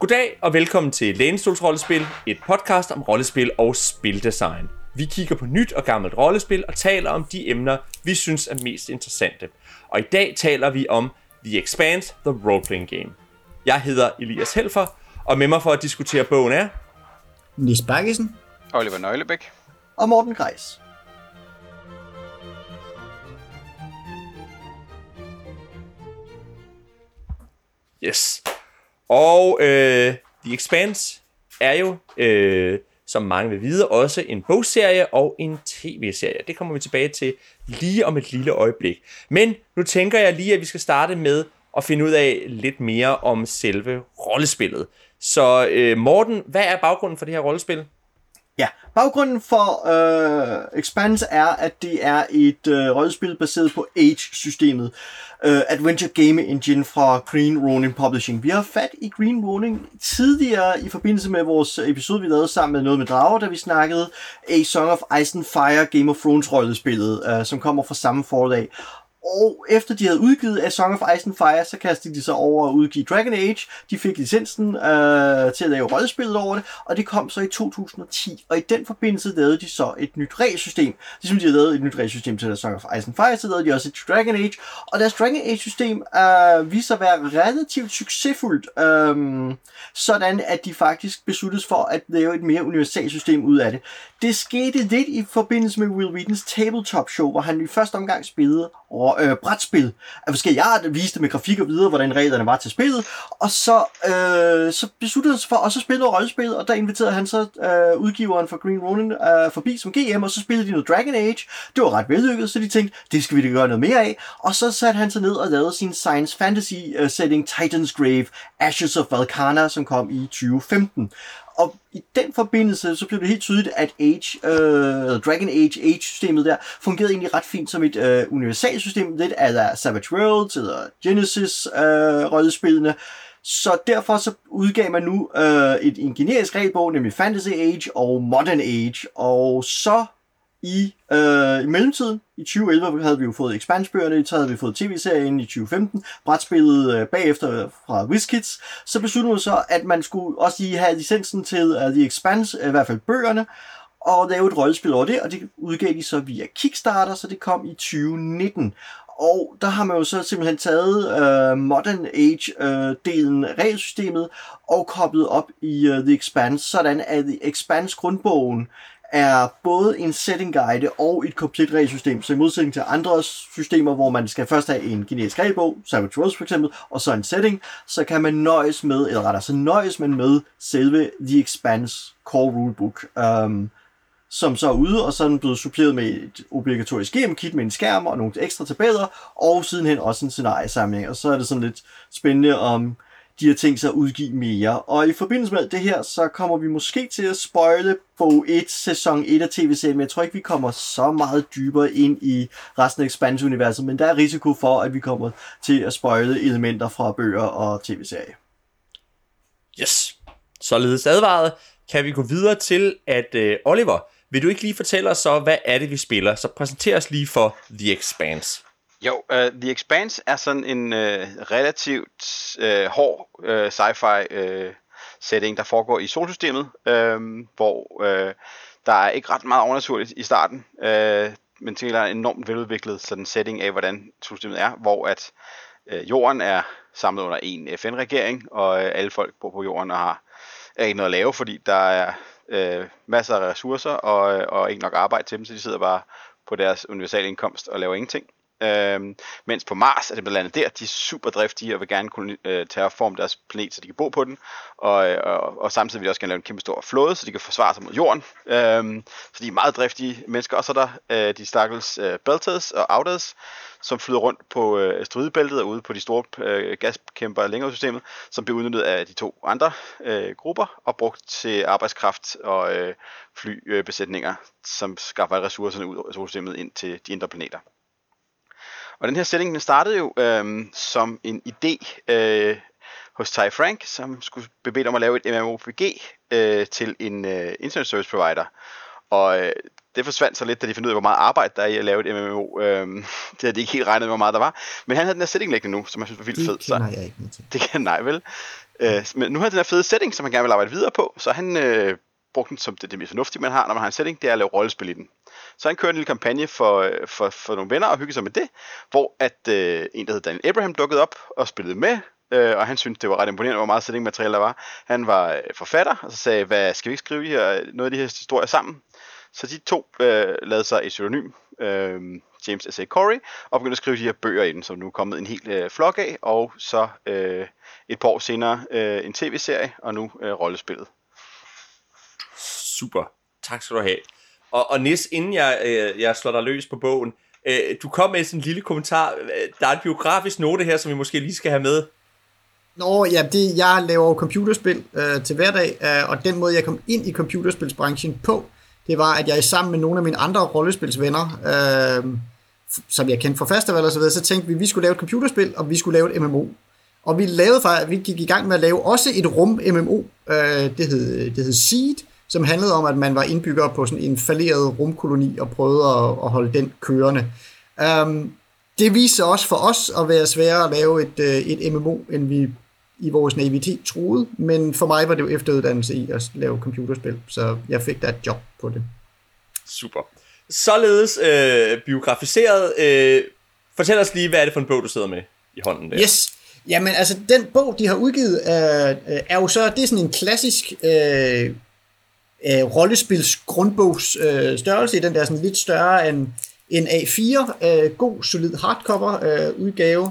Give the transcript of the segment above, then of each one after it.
Goddag og velkommen til Lænestols Rollespil, et podcast om rollespil og spildesign. Vi kigger på nyt og gammelt rollespil og taler om de emner, vi synes er mest interessante. Og i dag taler vi om The Expanse, The Roleplaying Game. Jeg hedder Elias Helfer, og med mig for at diskutere bogen er... Nis Bakkesen. Oliver Nøglebæk. Og Morten Greis. Yes. Og øh, The Expanse er jo, øh, som mange vil vide, også en bogserie og en tv-serie. Det kommer vi tilbage til lige om et lille øjeblik. Men nu tænker jeg lige, at vi skal starte med at finde ud af lidt mere om selve rollespillet. Så øh, Morten, hvad er baggrunden for det her rollespil? Ja, baggrunden for øh, Expanse er, at det er et øh, rollespil baseret på Age-systemet. Øh, Adventure Game Engine fra Green Ronin Publishing. Vi har fat i Green Ronin tidligere i forbindelse med vores episode, vi lavede sammen med noget med drager, da vi snakkede A Song of Ice and Fire Game of Thrones rollespillet, øh, som kommer fra samme forlag. Og efter de havde udgivet A Song of Ice and Fire, så kastede de sig over at udgive Dragon Age. De fik licensen øh, til at lave rollespillet over det, og det kom så i 2010. Og i den forbindelse lavede de så et nyt regelsystem. Ligesom de havde lavet et nyt regelsystem til A Song of Ice and Fire, så lavede de også et Dragon Age. Og deres Dragon Age-system øh, viste sig at være relativt succesfuldt, øh, sådan at de faktisk besluttede for at lave et mere universalt system ud af det. Det skete lidt i forbindelse med Will Wheatons Tabletop Show, hvor han i første omgang spillede og, øh, brætspil. Altså, af forskellige art, viste med grafik og videre, hvordan reglerne var til spillet, og så, øh, så besluttede han sig for også at spille noget rollespil, og der inviterede han så øh, udgiveren for Green Ronin øh, forbi som GM, og så spillede de noget Dragon Age. Det var ret vellykket, så de tænkte, det skal vi da gøre noget mere af, og så satte han sig ned og lavede sin science fantasy øh, setting Titan's Grave, Ashes of Valkana, som kom i 2015 og i den forbindelse, så blev det helt tydeligt, at Age, øh, Dragon Age, Age-systemet der, fungerede egentlig ret fint som et øh, universalsystem, lidt af Savage Worlds eller Genesis øh, rollespillene. Så derfor så udgav man nu øh, et, en generisk regelbog, nemlig Fantasy Age og Modern Age, og så i, øh, i mellemtiden, i 2011 havde vi jo fået Expanse-bøgerne, så havde vi fået tv-serien i 2015, brætspillet øh, bagefter fra WizKids, så besluttede man så, at man skulle også lige have licensen til uh, The Expanse, øh, i hvert fald bøgerne, og lave et rollespil over det, og det udgav de så via Kickstarter, så det kom i 2019. Og der har man jo så simpelthen taget uh, Modern Age-delen uh, regelsystemet og koblet op i uh, The Expanse, sådan at The Expanse grundbogen er både en setting guide og et komplet regelsystem. Så i modsætning til andre systemer, hvor man skal først have en generisk regelbog, Savage Worlds for eksempel, og så en setting, så kan man nøjes med, eller rettere så nøjes man med selve The Expanse Core Rulebook, um, som så er ude, og så er den blevet suppleret med et obligatorisk GM-kit med en skærm og nogle ekstra tabeller, og sidenhen også en scenariesamling. Og så er det sådan lidt spændende om de har tænkt sig at udgive mere. Og i forbindelse med det her, så kommer vi måske til at spoile bog 1, sæson 1 af tv-serien, men jeg tror ikke, vi kommer så meget dybere ind i resten af Expanse-universet, men der er risiko for, at vi kommer til at spoile elementer fra bøger og tv-serier. Yes. Således advaret kan vi gå videre til, at uh, Oliver, vil du ikke lige fortælle os så, hvad er det, vi spiller? Så præsenter os lige for The Expanse. Jo, uh, The Expanse er sådan en uh, relativt uh, hård uh, sci-fi uh, setting, der foregår i solsystemet, uh, hvor uh, der er ikke ret meget overnaturligt i starten, uh, men til er enormt veludviklet sådan setting af, hvordan solsystemet er, hvor at uh, jorden er samlet under en FN-regering, og uh, alle folk bor på jorden og har er ikke noget at lave, fordi der er uh, masser af ressourcer og, og ikke nok arbejde til dem, så de sidder bare på deres universale indkomst og laver ingenting. Øhm, mens på Mars er det blandt andet der, de er super driftige og vil gerne kunne øh, terraforme deres planet, så de kan bo på den. Og, øh, og, og samtidig vil de også gerne lave en kæmpe stor flåde, så de kan forsvare sig mod jorden. Øhm, så de er meget driftige mennesker. Og så er der øh, de stakkels øh, Belters og Outers, som flyder rundt på øh, asteroidebæltet og ude på de store øh, gaskæmper længere systemet, som bliver udnyttet af de to andre øh, grupper og brugt til arbejdskraft og øh, flybesætninger, øh, som skaffer ressourcerne ud af solsystemet ind til de indre planeter. Og den her setting, den startede jo øh, som en idé øh, hos Ty Frank, som skulle bebedt om at lave et MMORPG øh, til en øh, internet service provider. Og øh, det forsvandt så lidt, da de fandt ud af, hvor meget arbejde der er i at lave et MMO. Øhm, det havde de ikke helt regnet med, hvor meget der var. Men han havde den her setting liggende nu, som jeg synes var vildt fed. Det kender jeg ikke. Det kan nej vel. Øh, men nu har den her fede setting, som han gerne vil arbejde videre på, så han øh, brugt den som det, det mest fornuftige, man har, når man har en setting, det er at lave rollespil i den. Så han kørte en lille kampagne for, for, for nogle venner og hyggede sig med det, hvor at øh, en, der hed Daniel Abraham, dukkede op og spillede med, øh, og han syntes, det var ret imponerende, hvor meget settingmateriale der var. Han var øh, forfatter, og så sagde, hvad skal vi ikke skrive her, noget af de her historier sammen? Så de to øh, lavede sig et pseudonym, øh, James S.A. Corey, og begyndte at skrive de her bøger inden, som nu er kommet en hel øh, flok af, og så øh, et par år senere øh, en tv-serie, og nu øh, rollespillet. Super. Tak skal du have. Og, og Nis, inden jeg, øh, jeg slår dig løs på bogen, øh, du kom med sådan en lille kommentar. Der er en biografisk note her, som vi måske lige skal have med. Nå, ja, det, jeg laver computerspil øh, til hverdag, øh, og den måde, jeg kom ind i computerspilsbranchen på, det var, at jeg sammen med nogle af mine andre rollespilsvenner, øh, som jeg kendte fra festival og så videre, så tænkte vi, at vi skulle lave et computerspil, og vi skulle lave et MMO. Og vi lavede faktisk, vi gik i gang med at lave også et rum MMO, øh, det, hed, det hed Seed, som handlede om, at man var indbygger på sådan en falderet rumkoloni og prøvede at, at holde den kørende. Um, det viste også for os at være sværere at lave et, øh, et MMO, end vi i vores naivitet troede, men for mig var det jo efteruddannelse i at lave computerspil, så jeg fik da et job på det. Super. Således øh, biografiseret. Øh, fortæl os lige, hvad er det for en bog, du sidder med i hånden der? Yes. Jamen, altså, den bog, de har udgivet, øh, øh er jo så, det er sådan en klassisk øh, øh, rollespils grundbogs øh, størrelse, den der sådan lidt større end en A4, øh, god, solid hardcover øh, udgave,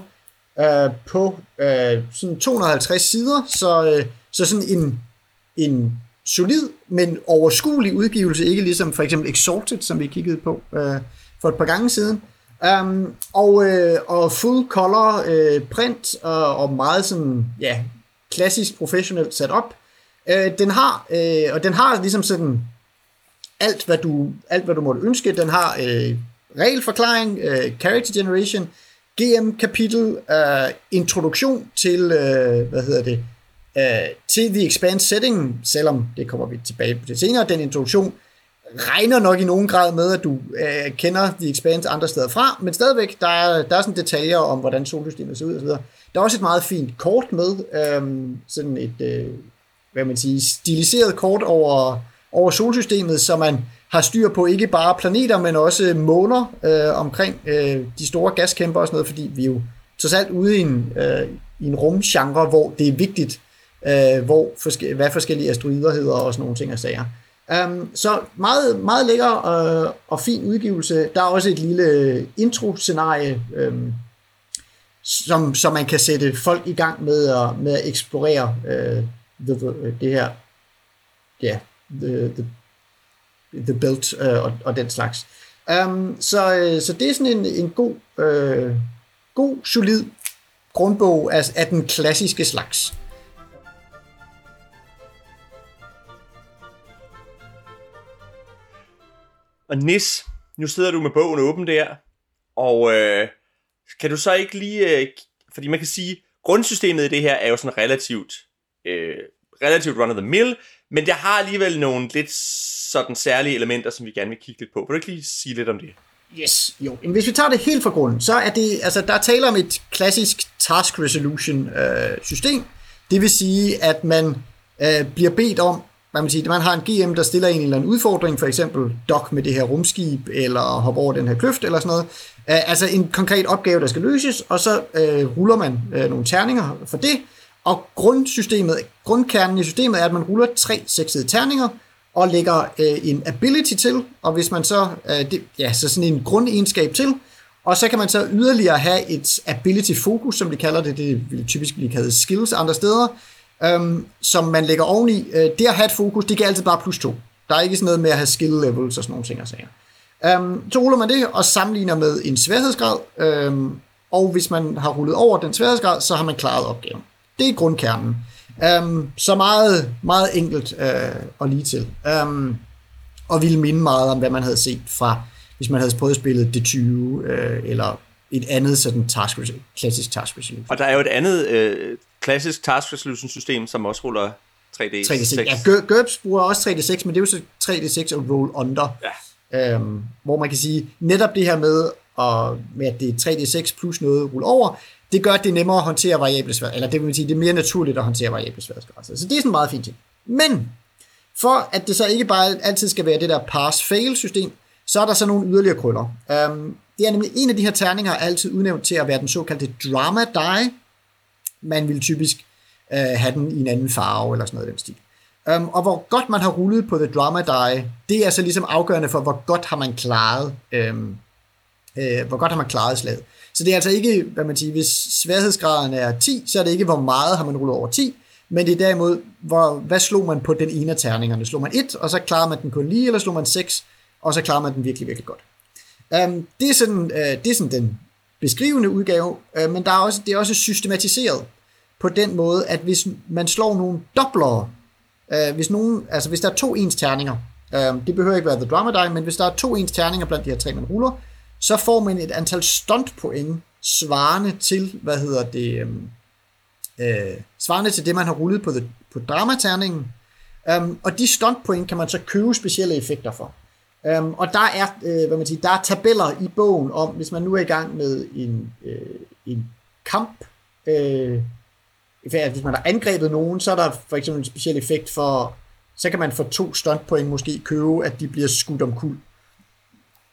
øh, på øh, sådan 250 sider, så, øh, så sådan en, en solid, men overskuelig udgivelse, ikke ligesom for eksempel Exalted, som vi kiggede på øh, for et par gange siden. Um, og, øh, og full color øh, print og, og meget sådan, ja, klassisk professionelt sat op. Øh, den har, øh, og den har ligesom sådan alt, hvad du, alt, hvad du måtte ønske. Den har øh, regelforklaring, øh, character generation, GM-kapitel, øh, introduktion til, øh, hvad hedder det, øh, til The Expanse setting, selvom det kommer vi tilbage til senere, den introduktion regner nok i nogen grad med, at du øh, kender The Expanse andre steder fra, men stadigvæk, der er, der er sådan detaljer om, hvordan solsystemet ser ud osv. Der er også et meget fint kort med, øh, sådan et, øh, hvad man siger, stiliseret kort over, over solsystemet, så man har styr på ikke bare planeter, men også måner øh, omkring øh, de store gaskæmper og sådan noget, fordi vi er jo trods alt ude i en, øh, i en rumgenre, hvor det er vigtigt, øh, hvor forske- hvad forskellige asteroider hedder og sådan nogle ting og sager. Um, så meget, meget lækker øh, og fin udgivelse. Der er også et lille intro-scenarie, øh, som, som man kan sætte folk i gang med at, med at eksplorere øh, the, øh, det her, ja, yeah, the, the The Belt øh, og, og den slags. Um, så, øh, så det er sådan en, en god, øh, god, solid grundbog af, af den klassiske slags. Og Nis, nu sidder du med bogen åben der, og øh, kan du så ikke lige, øh, fordi man kan sige, grundsystemet i det her er jo sådan relativt, øh, relativt run of the mill, men det har alligevel nogle lidt sådan særlige elementer, som vi gerne vil kigge lidt på. Vil du ikke lige sige lidt om det? Yes, jo. Men hvis vi tager det helt fra grunden, så er det, altså der er tale om et klassisk task resolution øh, system. Det vil sige, at man øh, bliver bedt om, hvad man siger, man har en GM, der stiller en eller anden udfordring, for eksempel dok med det her rumskib, eller hoppe over den her kløft, eller sådan noget. Øh, altså en konkret opgave, der skal løses, og så øh, ruller man øh, nogle terninger for det, og grundsystemet, grundkernen i systemet er, at man ruller tre seksede terninger, og lægger øh, en ability til, og hvis man så, øh, det, ja, så sådan en grundegenskab til, og så kan man så yderligere have et ability fokus, som de kalder det, det vil typisk blive kaldet skills andre steder, øhm, som man lægger oveni. Øh, det at have et fokus, det giver altid bare plus to. Der er ikke sådan noget med at have skill levels og sådan nogle ting og sager. Øhm, så ruller man det og sammenligner med en sværhedsgrad, øhm, og hvis man har rullet over den sværhedsgrad, så har man klaret opgaven. Det er grundkernen. Um, så meget, meget enkelt uh, og lige til. Um, og ville minde meget om, hvad man havde set fra, hvis man havde prøvet at spille D20, uh, eller et andet sådan task, klassisk task resolution. Og der er jo et andet uh, klassisk task resolution system, som også ruller 3D6. 3D6. Ja, GURPS bruger også 3D6, men det er jo så 3D6 og roll under. Øhm, hvor man kan sige, netop det her med, og med at det er 3D6 plus noget rulle over, det gør, at det er nemmere at håndtere variable svær, eller det vil sige, det er mere naturligt at håndtere variable sværhedsgrad. Så det er sådan en meget fin ting. Men, for at det så ikke bare altid skal være det der pass-fail-system, så er der så nogle yderligere krøller. Um, det er nemlig en af de her terninger er altid udnævnt til at være den såkaldte drama die. Man vil typisk uh, have den i en anden farve eller sådan noget i den stil. Um, og hvor godt man har rullet på The Drama Die, det er så ligesom afgørende for, hvor godt har man klaret, um, uh, hvor godt har man klaret slaget. Så det er altså ikke, hvad man siger, hvis sværhedsgraden er 10, så er det ikke, hvor meget har man rullet over 10, men det er derimod, hvor, hvad slog man på den ene af terningerne? Slog man 1, og så klarer man den kun lige, eller slog man 6, og så klarer man den virkelig, virkelig godt. Um, det, er sådan, uh, det er sådan den beskrivende udgave, uh, men der er også, det er også systematiseret på den måde, at hvis man slår nogle dobler, uh, øh, hvis, nogen, altså hvis der er to ens terninger, uh, det behøver ikke være The Drama Die, men hvis der er to ens terninger blandt de her tre, man ruller, så får man et antal stuntpoint svarende til, hvad hedder det, øhm, øh, svarende til det, man har rullet på, the, på dramaterningen. Um, og de stuntpoint kan man så købe specielle effekter for. Um, og der er, øh, hvad man siger, der er tabeller i bogen om, hvis man nu er i gang med en, øh, en kamp, øh, hvis man har angrebet nogen, så er der for eksempel en speciel effekt for, så kan man for to stuntpoint måske købe, at de bliver skudt omkuld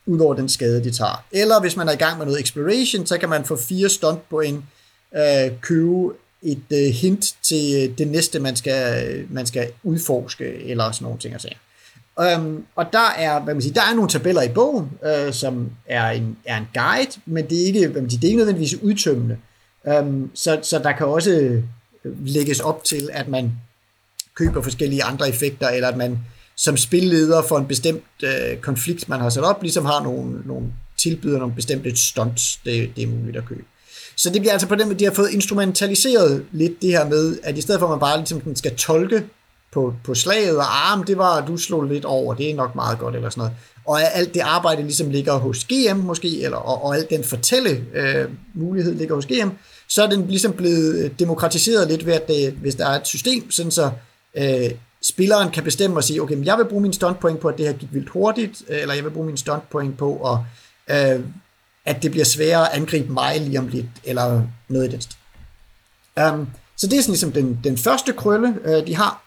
ud over den skade, de tager. Eller hvis man er i gang med noget exploration, så kan man for fire stunt point øh, købe et øh, hint til øh, det næste, man skal, øh, man skal udforske, eller sådan nogle ting og sager. Um, og der er, hvad man siger, der er nogle tabeller i bogen, øh, som er en, er en guide, men det er ikke, hvad man siger, det er ikke nødvendigvis udtømmende. Um, så, så der kan også øh, lægges op til, at man køber forskellige andre effekter, eller at man som spilleder for en bestemt øh, konflikt, man har sat op, ligesom har nogle, nogle tilbyder nogle bestemte stunts, det, det er muligt at købe. Så det bliver altså på den måde, de har fået instrumentaliseret lidt det her med, at i stedet for at man bare ligesom skal tolke på, på slaget, og ah, arm, det var, du slog lidt over, det er nok meget godt, eller sådan noget. Og alt det arbejde ligesom ligger hos GM måske, eller, og, og alt den fortælle øh, mulighed ligger hos GM, så er den ligesom blevet øh, demokratiseret lidt ved, at det, hvis der er et system, sådan så øh, spilleren kan bestemme og sige, okay, men jeg vil bruge min stunt point på, at det her gik vildt hurtigt, øh, eller jeg vil bruge min stunt point på, at, øh, at det bliver sværere at angribe mig lige om lidt, eller noget i den stil. Um, så det er sådan ligesom den, den første krølle, øh, de har.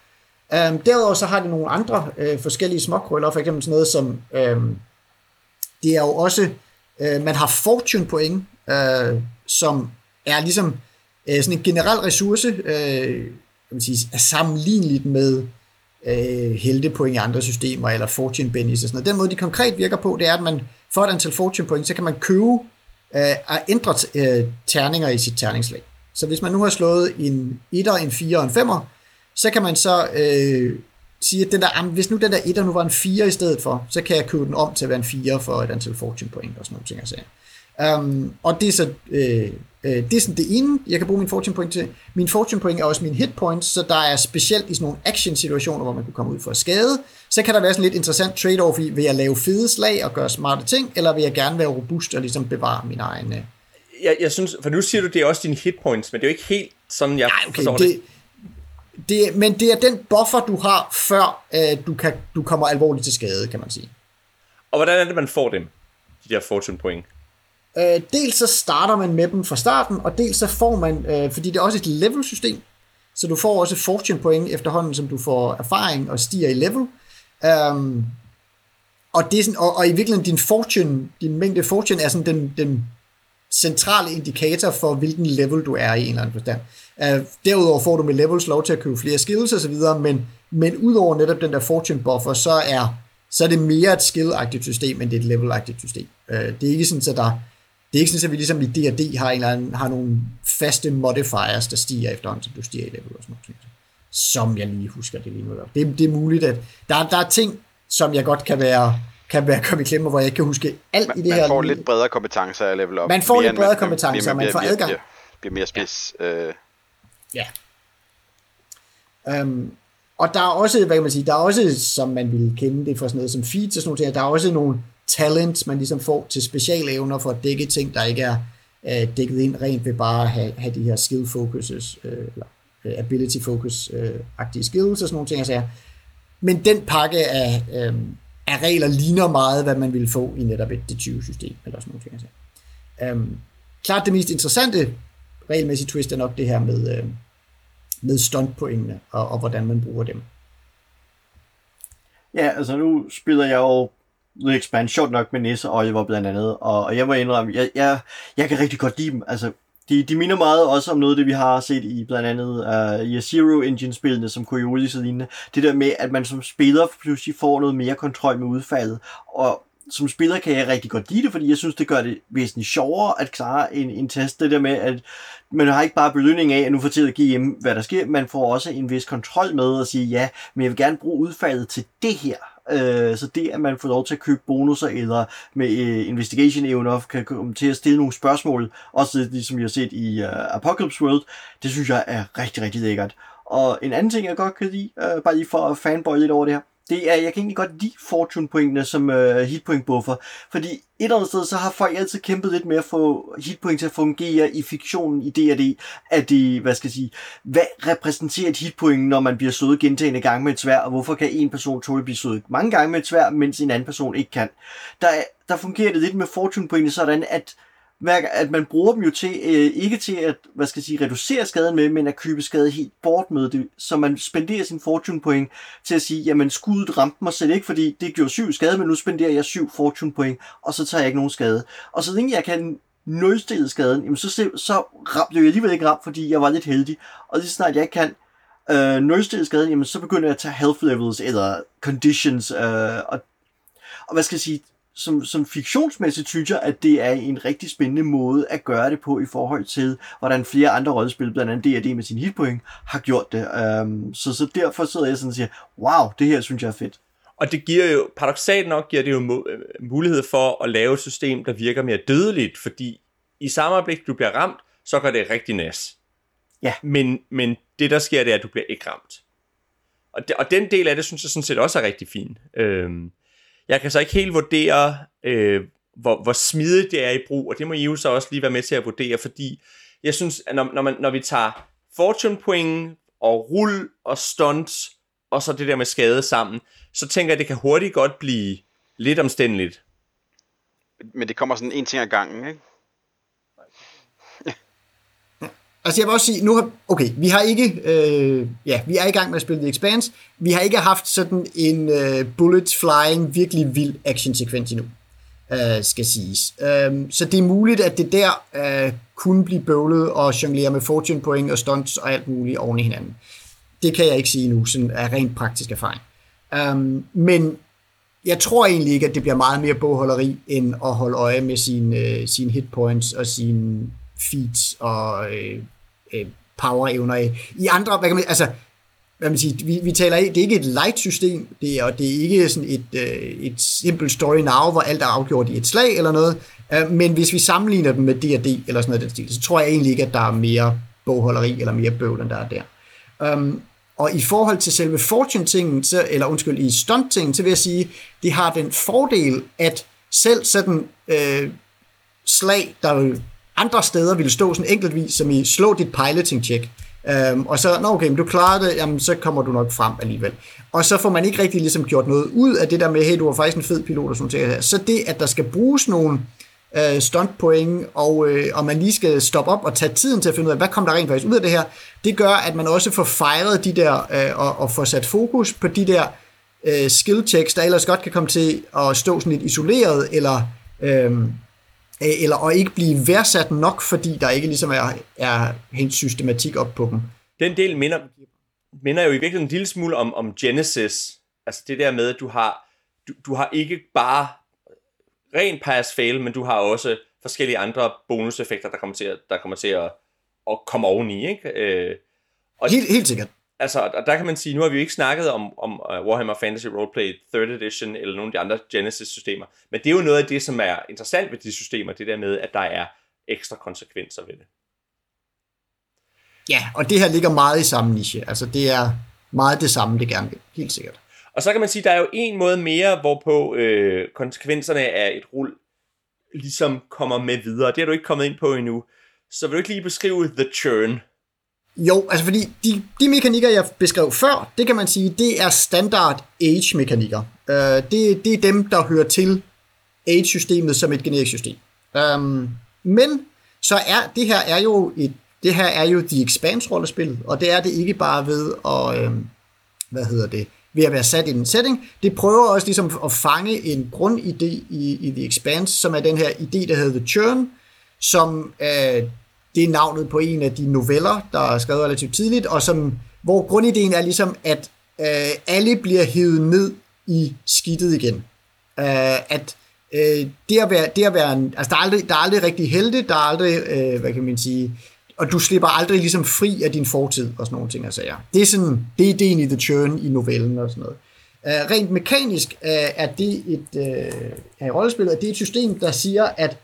Um, derudover så har de nogle andre øh, forskellige småkrøller, for eksempel sådan noget som, øh, det er jo også, øh, man har fortune point, øh, som er ligesom øh, sådan en generel ressource, øh, kan man sige, er sammenligneligt med øh, heltepoint i andre systemer, eller fortune bennies og sådan noget. Den måde, de konkret virker på, det er, at man får et antal fortune point, så kan man købe øh, at ændre øh, terninger i sit terningslag. Så hvis man nu har slået en 1, en 4 og en 5'er, så kan man så øh, sige, at den der, hvis nu den der 1 nu var en 4 i stedet for, så kan jeg købe den om til at være en 4 for et antal fortune point og sådan nogle ting. Altså. Um, og det er så øh, øh, det er sådan det ene, jeg kan bruge min fortune point til. Min fortune point er også min hit points, så der er specielt i sådan nogle action situationer, hvor man kan komme ud for at skade, så kan der være sådan lidt interessant trade-off i, vil jeg lave fede slag og gøre smarte ting, eller vil jeg gerne være robust og ligesom bevare min egen... Øh... Jeg, jeg synes, for nu siger du, det er også dine hit points, men det er jo ikke helt sådan, jeg Nej, okay, forstår det. det det, men det er den buffer, du har, før øh, du, kan, du kommer alvorligt til skade, kan man sige. Og hvordan er det, man får dem, de der fortune point? Øh, dels så starter man med dem fra starten, og dels så får man, øh, fordi det er også et level-system, så du får også fortune point efterhånden, som du får erfaring og stiger i level. Um, og, det er sådan, og, og i virkeligheden din fortune, din mængde fortune er sådan den, den centrale indikator for, hvilken level du er i en eller anden forstand. Uh, derudover får du med levels lov til at købe flere skills og så videre, men, men udover netop den der fortune buffer, så er, så er det mere et skill-agtigt system, end det er et level-agtigt system. Uh, det er ikke sådan, at der, det er ikke sådan, at vi ligesom i D&D har, en eller anden, har nogle faste modifiers, der stiger efterhånden, som du stiger i level og sådan noget. Som jeg lige husker det lige nu. Det, det er muligt, at der, der er ting, som jeg godt kan være kan være kommet i klemme, hvor jeg ikke kan huske alt man, i det her. Man får lidt bredere kompetencer at level op. Man får lidt bredere kompetencer, man, man får adgang. Bliver, bliver mere spids. Ja. Øh. ja. Um, og der er også, hvad kan man sige, der er også, som man ville kende det for sådan noget som feeds og sådan noget, der er også nogle talent, man ligesom får til specialevner for at dække ting, der ikke er øh, dækket ind rent ved bare at have, have de her skill focuses, øh, eller øh, ability focus-agtige øh, skills og sådan nogle ting. Altså, men den pakke af, øh, af regler ligner meget, hvad man ville få i netop et D20-system, eller sådan nogle ting. Um, klart det mest interessante regelmæssige twist er nok det her med, øh, med stuntpoengene, og, og hvordan man bruger dem. Ja, altså nu spiller jeg jo The Expanse sjovt nok med Nisse og Oliver blandt andet, og, og jeg må indrømme, jeg, jeg, jeg kan rigtig godt lide dem. Altså, de, de minder meget også om noget af det, vi har set i blandt andet uh, i Zero Engine-spillene, som Coriolis og lignende. Det der med, at man som spiller pludselig får noget mere kontrol med udfaldet. Og som spiller kan jeg rigtig godt lide det, fordi jeg synes, det gør det væsentligt sjovere at klare en, en test. Det der med, at man har ikke bare belønning af, at nu fortere give hjem hvad der sker. Man får også en vis kontrol med at sige, ja, men jeg vil gerne bruge udfaldet til det her. Øh, så det, at man får lov til at købe bonusser, eller med øh, investigation evner, kan komme til at stille nogle spørgsmål, også ligesom som vi har set i uh, Apocalypse World, det synes jeg er rigtig, rigtig lækkert. Og en anden ting, jeg godt kan lide, øh, bare lige for at fanboy lidt over det her, det er, jeg kan egentlig godt lide fortune-pointene som øh, hitpoint buffer, fordi et eller andet sted, så har folk altid kæmpet lidt med at få hitpoint til at fungere i fiktionen i D&D, at det, hvad skal jeg sige, hvad repræsenterer et hitpoint, når man bliver slået gentagende gange med et svær, og hvorfor kan en person tåle at blive slået mange gange med et svær, mens en anden person ikke kan. Der, der fungerer det lidt med fortune-pointene sådan, at hver, at man bruger dem jo til, øh, ikke til at, hvad skal jeg sige, reducere skaden med, men at købe skade helt bort med det, så man spenderer sin fortune point til at sige, jamen skuddet ramte mig selv ikke, fordi det gjorde syv skade, men nu spenderer jeg syv fortune point, og så tager jeg ikke nogen skade. Og så længe jeg kan nulstille skaden, jamen så, så ramte jeg alligevel ikke ramt, fordi jeg var lidt heldig. Og lige snart jeg ikke kan øh, nulstille skaden, jamen så begynder jeg at tage health levels eller conditions, øh, og, og hvad skal jeg sige, som, som fiktionsmæssigt synes jeg, at det er en rigtig spændende måde at gøre det på i forhold til, hvordan flere andre rollespil, blandt andet D&D med sin hitpoint, har gjort det. Um, så, så derfor sidder jeg sådan og siger, wow, det her synes jeg er fedt. Og det giver jo, paradoxalt nok, giver det jo mulighed for at lave et system, der virker mere dødeligt, fordi i samme øjeblik, du bliver ramt, så gør det rigtig næs. Ja. Men, men det, der sker, det er, at du bliver ikke ramt. Og, det, og den del af det, synes jeg sådan set også er rigtig fin. Øhm, jeg kan så ikke helt vurdere, øh, hvor, hvor smidigt det er i brug, og det må I jo så også lige være med til at vurdere, fordi jeg synes, at når, når, man, når vi tager fortune point og rull og stunt, og så det der med skade sammen, så tænker jeg, at det kan hurtigt godt blive lidt omstændeligt. Men det kommer sådan en ting ad gangen, ikke? Altså jeg vil også sige, nu har, okay, vi har ikke, øh, ja, vi er i gang med at spille The Expanse. Vi har ikke haft sådan en øh, bullets flying, virkelig vild actionsekvens endnu, øh, skal siges. Øh, så det er muligt, at det der øh, kunne blive bøvlet og jonglere med fortune point og stunts og alt muligt oven i hinanden. Det kan jeg ikke sige nu, sådan er rent praktisk erfaring. Øh, men jeg tror egentlig ikke, at det bliver meget mere bogholderi, end at holde øje med sine, øh, sine hit points og sine feeds og øh, øh, power-evner af. I andre, hvad kan man, altså, hvad man siger, vi, vi taler ikke, det er ikke et light system, det er, og det er ikke sådan et, øh, et simpelt story now, hvor alt er afgjort i et slag eller noget, øh, men hvis vi sammenligner dem med D&D eller sådan noget den stil, så tror jeg egentlig ikke, at der er mere bogholderi eller mere bøvl, end der er der. Um, og i forhold til selve fortune-tingen, så, eller undskyld, i stunt-tingen, så vil jeg sige, det har den fordel, at selv sådan øh, slag, der andre steder ville stå sådan enkeltvis, som i slå dit piloting check. Øhm, og så, nå okay, men du klarer det, jamen så kommer du nok frem alligevel. Og så får man ikke rigtig ligesom gjort noget ud af det der med, hey, du var faktisk en fed pilot og sådan noget. Så det, at der skal bruges nogle øh, stuntpoint, og, øh, og man lige skal stoppe op og tage tiden til at finde ud af, hvad kommer der rent faktisk ud af det her, det gør, at man også får fejret de der, øh, og, og får sat fokus på de der øh, skill checks, der ellers godt kan komme til at stå sådan lidt isoleret, eller... Øh, eller og ikke blive værdsat nok, fordi der ikke ligesom er, er helt systematik op på dem. Den del minder, minder jo i virkeligheden en lille smule om, om Genesis. Altså det der med, at du har, du, du har ikke bare ren pass-fail, men du har også forskellige andre bonuseffekter, der kommer til at, der kommer til at, at komme oveni. Ikke? Øh, og helt, helt sikkert altså, og der kan man sige, nu har vi jo ikke snakket om, om uh, Warhammer Fantasy Roleplay 3rd Edition eller nogle af de andre Genesis-systemer, men det er jo noget af det, som er interessant ved de systemer, det der med, at der er ekstra konsekvenser ved det. Ja, og det her ligger meget i samme niche. Altså, det er meget det samme, det gerne vil. Helt sikkert. Og så kan man sige, der er jo en måde mere, hvorpå øh, konsekvenserne af et rul ligesom kommer med videre. Det er du ikke kommet ind på endnu. Så vil du ikke lige beskrive The Churn? Jo, altså fordi de, de mekanikker, jeg beskrev før, det kan man sige, det er standard age-mekanikker. Uh, det, det er dem, der hører til age-systemet som et generisk system. Um, men så er det her er jo et det her er jo de Expanse-rollespil, og det er det ikke bare ved at, øh, hvad hedder det, ved at være sat i en setting. Det prøver også ligesom at fange en grundidé i, i The Expanse, som er den her idé, der hedder The Churn, som øh, det er navnet på en af de noveller, der er skrevet relativt tidligt, og som, hvor grundideen er ligesom, at øh, alle bliver hævet ned i skidtet igen. Øh, at øh, det at være, det at være en, altså der er aldrig, der er aldrig rigtig helte, der er aldrig, øh, hvad kan man sige, og du slipper aldrig ligesom fri af din fortid og sådan nogle ting og sager. Det er sådan, det er ideen i The Churn i novellen og sådan noget. Uh, rent mekanisk uh, er det et uh, er i rollespillet, at det er et system, der siger, at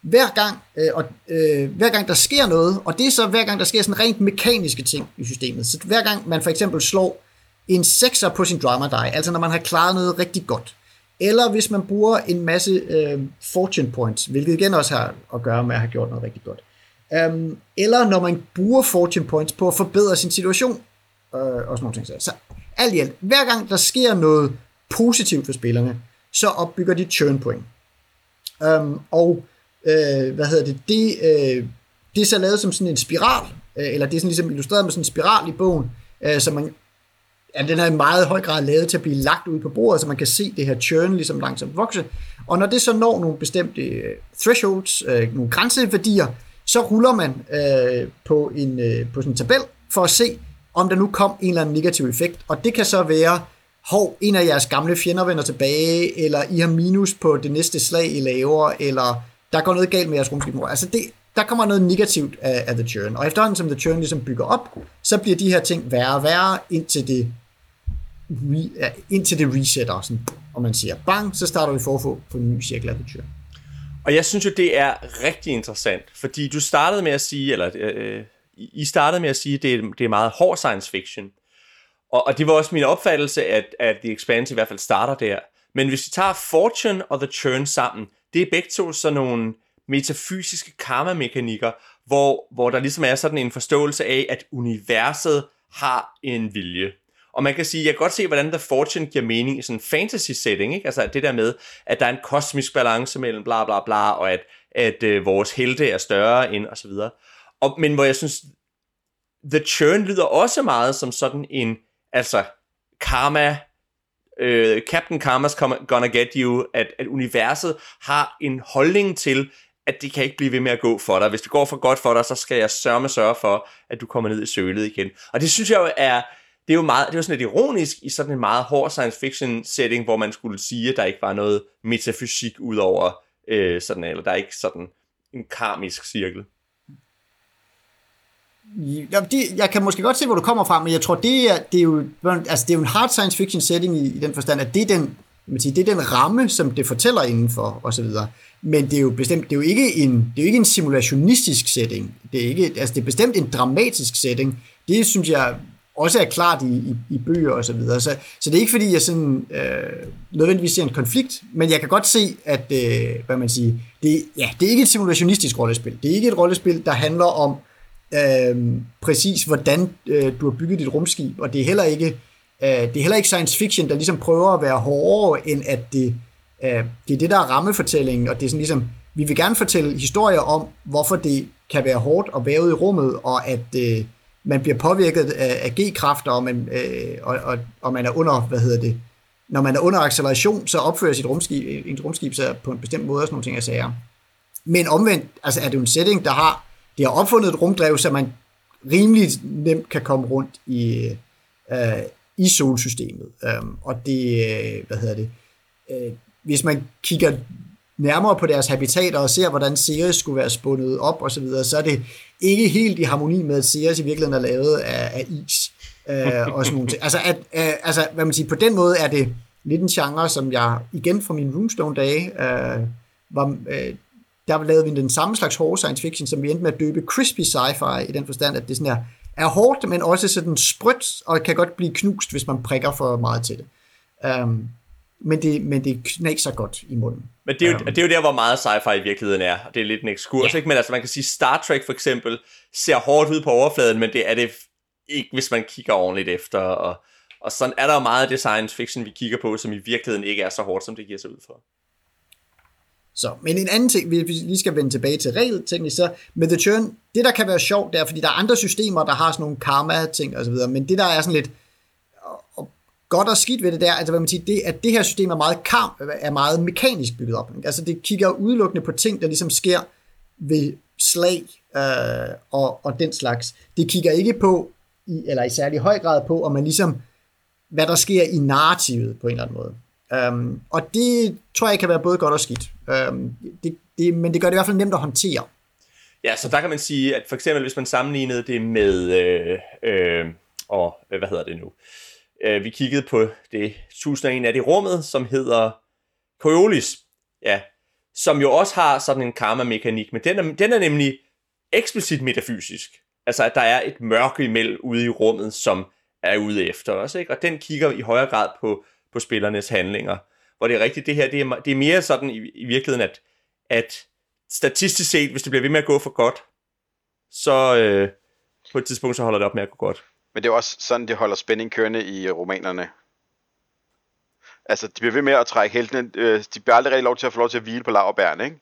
hver gang, øh, og, øh, hver gang der sker noget, og det er så hver gang der sker sådan rent mekaniske ting i systemet. Så hver gang man for eksempel slår en sekser på sin drama die, altså når man har klaret noget rigtig godt, eller hvis man bruger en masse øh, fortune points, hvilket igen også har at gøre med at have gjort noget rigtig godt, Um, eller når man bruger fortune points på at forbedre sin situation, øh, og sådan nogle ting. Så alt i alt, hver gang der sker noget positivt for spillerne, så opbygger de churn point. Um, og øh, hvad hedder det, det, øh, det er så lavet som sådan en spiral, øh, eller det er sådan ligesom illustreret med sådan en spiral i bogen, øh, så man, ja, den er i meget høj grad lavet til at blive lagt ud på bordet, så man kan se det her churn ligesom langsomt vokse. Og når det så når nogle bestemte uh, thresholds, øh, nogle grænseværdier, så ruller man øh, på, en, øh, på sådan en tabel for at se, om der nu kom en eller anden negativ effekt. Og det kan så være, hov, en af jeres gamle fjender vender tilbage, eller I har minus på det næste slag, I laver, eller der går noget galt med jeres rumskib. Altså det, der kommer noget negativt af, af The Churn. Og efterhånden som The Churn ligesom bygger op, så bliver de her ting værre og værre, indtil det, re, indtil det resetter. Sådan, og man siger, bang, så starter vi forfå på en ny cirkel af The Churn. Og jeg synes jo, det er rigtig interessant, fordi du startede med at sige, eller øh, øh I startede med at sige, at det er, det er meget hård science fiction. Og, og det var også min opfattelse, at, at The Expanse i hvert fald starter der. Men hvis vi tager Fortune og The Churn sammen, det er begge to sådan nogle metafysiske karma-mekanikker, hvor, hvor der ligesom er sådan en forståelse af, at universet har en vilje. Og man kan sige, jeg kan godt se, hvordan The Fortune giver mening i sådan en fantasy setting, ikke? Altså det der med, at der er en kosmisk balance mellem bla bla bla, og at, at øh, vores helte er større end, og så videre. Og, men hvor jeg synes, The Churn lyder også meget som sådan en, altså, karma, øh, Captain Karma's gonna get you, at, at universet har en holdning til, at det kan ikke blive ved med at gå for dig. Hvis det går for godt for dig, så skal jeg sørge sørge for, at du kommer ned i sølet igen. Og det synes jeg jo er, det er jo meget, det er jo sådan lidt ironisk i sådan en meget hård science fiction setting, hvor man skulle sige, at der ikke var noget metafysik ud over øh, sådan, eller der er ikke sådan en karmisk cirkel. Ja, det, jeg kan måske godt se, hvor du kommer fra, men jeg tror, det er, det er, jo, altså, det er jo en hard science fiction setting i, i den forstand, at det er den, man sige, det er den ramme, som det fortæller indenfor, og så videre. Men det er jo bestemt, det er jo ikke en, det er jo ikke en simulationistisk setting. Det er, ikke, altså, det er bestemt en dramatisk setting. Det synes jeg også er klart i, i, i bøger og så videre. Så, så det er ikke fordi, jeg sådan, øh, nødvendigvis ser en konflikt, men jeg kan godt se, at øh, hvad man siger, det, ja, det er ikke et simulationistisk rollespil. Det er ikke et rollespil, der handler om øh, præcis, hvordan øh, du har bygget dit rumskib, og det er heller ikke øh, det er heller ikke science fiction, der ligesom prøver at være hårdere, end at det, øh, det er det, der er rammefortællingen, og det er sådan ligesom, vi vil gerne fortælle historier om, hvorfor det kan være hårdt at være ude i rummet, og at øh, man bliver påvirket af, af G-kræfter, og man, øh, og, og, og man er under, hvad hedder det, når man er under acceleration, så opfører sit rumskib, et rumskib sig på en bestemt måde, og sådan nogle ting af sager. Men omvendt, altså er det jo en setting, der har, de har opfundet et rumdrev, så man rimelig nemt kan komme rundt i, øh, i solsystemet. Um, og det, øh, hvad hedder det, øh, hvis man kigger nærmere på deres habitater og ser, hvordan Ceres skulle være spundet op og så videre, så er det ikke helt i harmoni med, at Ceres i virkeligheden er lavet af, af is. Øh, og sådan nogle ting. Altså, at, øh, altså, hvad man siger, på den måde er det lidt en genre, som jeg igen fra min Runestone-dage øh, var, øh, der lavede vi den samme slags hårde science fiction, som vi endte med at døbe crispy sci-fi, i den forstand, at det sådan er, er hårdt, men også sådan sprødt, og kan godt blive knust, hvis man prikker for meget til det. Um, men det, men det knaser godt i munden. Men det er, jo, um, det er jo der, hvor meget sci-fi i virkeligheden er. Det er lidt en ekskurs, yeah. ikke? Men altså, man kan sige, Star Trek for eksempel ser hårdt ud på overfladen, men det er det ikke, hvis man kigger ordentligt efter. Og, og sådan er der jo meget af det science fiction, vi kigger på, som i virkeligheden ikke er så hårdt, som det giver sig ud for. Så, men en anden ting, vi lige skal vende tilbage til regelteknisk, så med The Churn, det der kan være sjovt, det er, fordi der er andre systemer, der har sådan nogle karma-ting og så videre, men det der er sådan lidt og godt og skidt ved det der, altså hvad man siger, det, at det her system er meget, kam, er meget mekanisk bygget op. Ikke? Altså det kigger udelukkende på ting, der ligesom sker ved slag øh, og, og den slags. Det kigger ikke på, i, eller i særlig høj grad på, om man ligesom, hvad der sker i narrativet på en eller anden måde. Øhm, og det tror jeg kan være både godt og skidt. Øhm, det, det, men det gør det i hvert fald nemt at håndtere. Ja, så der kan man sige, at for eksempel hvis man sammenlignede det med, øh, øh, og øh, hvad hedder det nu, øh, vi kiggede på det 1001 af det i rummet, som hedder Coriolis, ja, som jo også har sådan en karma-mekanik, men den er, den er nemlig eksplicit metafysisk. Altså, at der er et mørke imellem ude i rummet, som er ude efter os, ikke? Og den kigger i højere grad på på spillernes handlinger. Hvor det er rigtigt, det her, det er, det er mere sådan i, i virkeligheden, at, at statistisk set, hvis det bliver ved med at gå for godt, så øh, på et tidspunkt, så holder det op med at gå godt. Men det er også sådan, det holder spænding kørende i øh, romanerne. Altså, de bliver ved med at trække heltene. Øh, de bliver aldrig rigtig lov til at få lov til at hvile på laverbærene, ikke?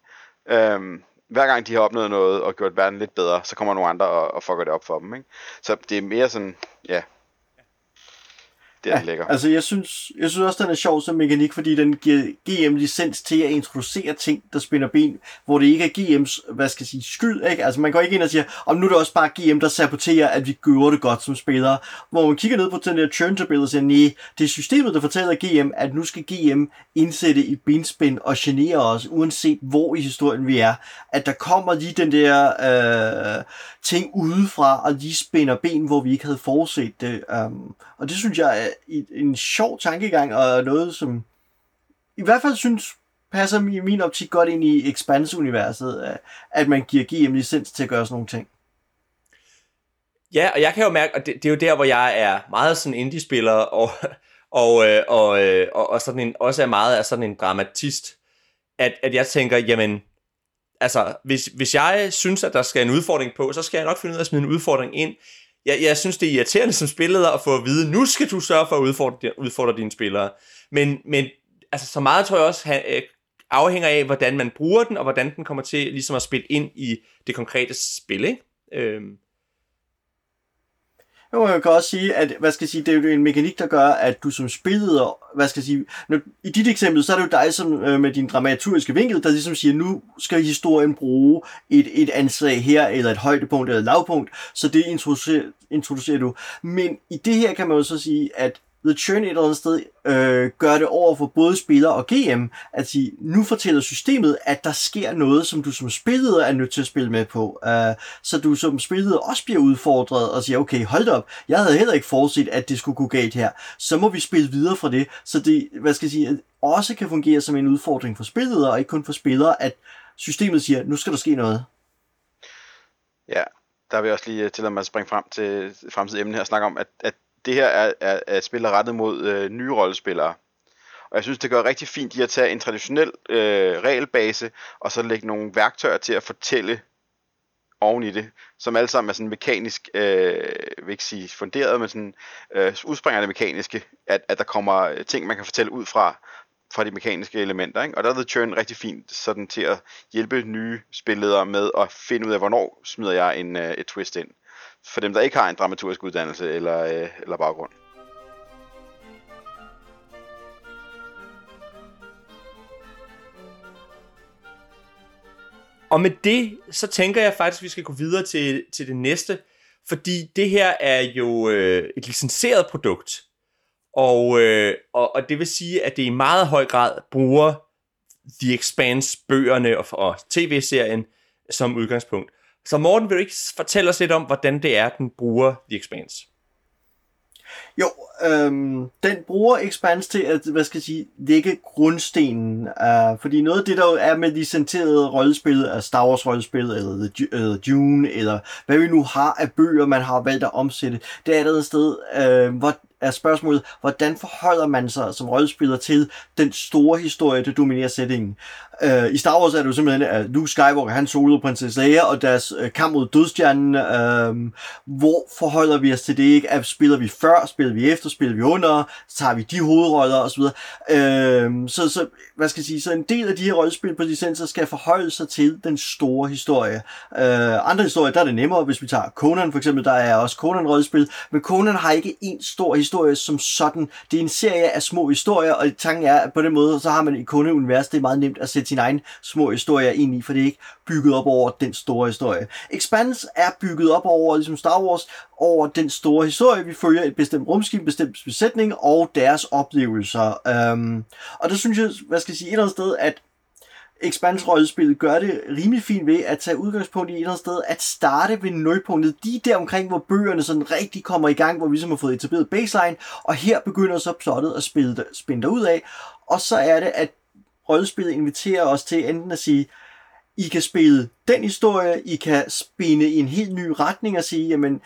Øhm, hver gang de har opnået noget og gjort verden lidt bedre, så kommer nogle andre og, og fucker det op for dem, ikke? Så det er mere sådan, ja, det er ja, lækker. Altså, jeg synes, jeg synes også, den er sjov som mekanik, fordi den giver GM licens til at introducere ting, der spænder ben, hvor det ikke er GM's, hvad skal jeg sige, skyld, ikke? Altså, man går ikke ind og siger, om nu er det også bare GM, der saboterer, at vi gør det godt som spillere. Hvor man kigger ned på den der churn tabel og siger, nej, det er systemet, der fortæller GM, at nu skal GM indsætte i benspænd og genere os, uanset hvor i historien vi er. At der kommer lige den der øh, ting udefra, og lige spænder ben, hvor vi ikke havde forudset det. Um, og det synes jeg en sjov tankegang, og noget, som i hvert fald synes passer i min optik godt ind i Expanse-universet, øh, at man giver GM licens til at gøre sådan nogle ting. Ja, og jeg kan jo mærke, at det, det er jo der, hvor jeg er meget sådan indie-spiller, og, og, øh, og, øh, og, og sådan en, også er meget af sådan en dramatist, at, at jeg tænker, jamen, altså, hvis, hvis jeg synes, at der skal en udfordring på, så skal jeg nok finde ud af at smide en udfordring ind. Jeg, jeg synes, det er irriterende som spiller at få at vide, nu skal du sørge for at udfordre, udfordre dine spillere. Men, men altså, så meget tror jeg også øh, afhænger af, hvordan man bruger den, og hvordan den kommer til ligesom at spille ind i det konkrete spil. Ikke? Øhm, jo, jeg kan også sige, at hvad skal jeg sige, det er jo en mekanik, der gør, at du som spiller, hvad skal jeg sige, når, i dit eksempel, så er det jo dig som, øh, med din dramaturgiske vinkel, der ligesom siger, nu skal historien bruge et, et anslag her, eller et højdepunkt, eller et lavpunkt, så det introducerer, introducerer du. Men i det her kan man jo så sige, at The Churn et eller andet sted øh, gør det over for både spiller og GM, at sige, nu fortæller systemet, at der sker noget, som du som spilleder er nødt til at spille med på. Uh, så du som spilleder også bliver udfordret og siger, okay, hold op, jeg havde heller ikke forudset, at det skulle gå galt her. Så må vi spille videre fra det, så det, hvad skal jeg sige, også kan fungere som en udfordring for spillere, og ikke kun for spillere, at systemet siger, nu skal der ske noget. Ja, der vil jeg også lige øh, til at springe frem til fremtidige emne her og snakke om, at, at det her er, er, er et spil, der er rettet mod øh, nye rollespillere. Og jeg synes, det gør rigtig fint i at tage en traditionel øh, regelbase, og så lægge nogle værktøjer til at fortælle oven i det, som alle sammen er sådan mekanisk, øh, vil ikke sige funderet, men sådan øh, udspringer det mekaniske, at, at der kommer øh, ting, man kan fortælle ud fra, fra de mekaniske elementer. Ikke? Og der er The Churn rigtig fint sådan til at hjælpe nye spilledere med at finde ud af, hvornår smider jeg en, øh, et twist ind for dem, der ikke har en dramaturgisk uddannelse eller, øh, eller baggrund. Og med det, så tænker jeg faktisk, at vi skal gå videre til, til det næste, fordi det her er jo øh, et licenseret produkt, og, øh, og, og det vil sige, at det i meget høj grad bruger The Expanse bøgerne og, og tv-serien som udgangspunkt. Så Morten, vil du ikke fortælle os lidt om, hvordan det er, den bruger The Expanse? Jo, øhm, den bruger Expanse til at, hvad skal jeg sige, lægge grundstenen. Uh, fordi noget af det, der er med licenserede rollespil, er Star Wars rollespil, eller The, Dune, eller hvad vi nu har af bøger, man har valgt at omsætte, det er et andet sted, øh, hvor er spørgsmålet, hvordan forholder man sig som rollespiller til den store historie, der dominerer settingen. Øh, I Star Wars er det jo simpelthen, at Luke Skywalker, han solo prinsesse Leia, og deres øh, kamp mod dødstjernen, øh, hvor forholder vi os til det, ikke? At spiller vi før, spiller vi efter, spiller vi under, så tager vi de hovedroller osv. Øh, så, så, hvad skal jeg sige, så en del af de her rollespil på licenser skal forholde sig til den store historie. Øh, andre historier, der er det nemmere, hvis vi tager Conan for eksempel, der er også Conan-rollespil, men Conan har ikke en stor historie som sådan. Det er en serie af små historier, og tanken er, at på den måde, så har man i kundeunivers. det er meget nemt at sætte sin egen små historier ind i, for det er ikke bygget op over den store historie. Expanse er bygget op over, ligesom Star Wars, over den store historie. Vi følger et bestemt rumskib, en bestemt besætning og deres oplevelser. Øhm, og der synes jeg, hvad skal jeg sige, et eller andet sted, at Expanse-rollespillet gør det rimelig fint ved at tage udgangspunkt i et eller andet sted, at starte ved nulpunktet, de der omkring, hvor bøgerne sådan rigtig kommer i gang, hvor vi som har fået etableret baseline, og her begynder så plottet at spille, spænde ud af, og så er det, at rollespillet inviterer os til enten at sige, I kan spille den historie, I kan spinde i en helt ny retning og sige, jamen,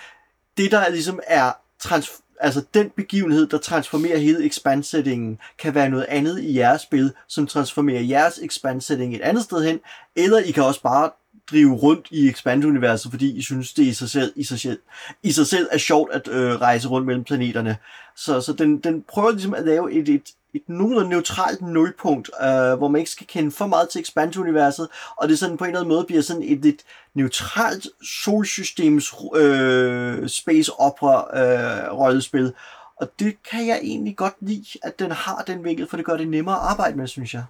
det der ligesom er trans- altså den begivenhed, der transformerer hele expand-settingen, kan være noget andet i jeres spil, som transformerer jeres expand-setting et andet sted hen, eller I kan også bare drive rundt i expand-universet, fordi I synes, det i sig selv, i sig selv, i sig selv er sjovt at øh, rejse rundt mellem planeterne. Så, så den, den prøver ligesom at lave et, et, et nogenlunde neutralt nulpunkt, øh, hvor man ikke skal kende for meget til Expand-universet, og det sådan på en eller anden måde bliver sådan et lidt neutralt solsystems øh, space opera øh, rollespil. Og det kan jeg egentlig godt lide, at den har den vinkel, for det gør det nemmere at arbejde med, synes jeg.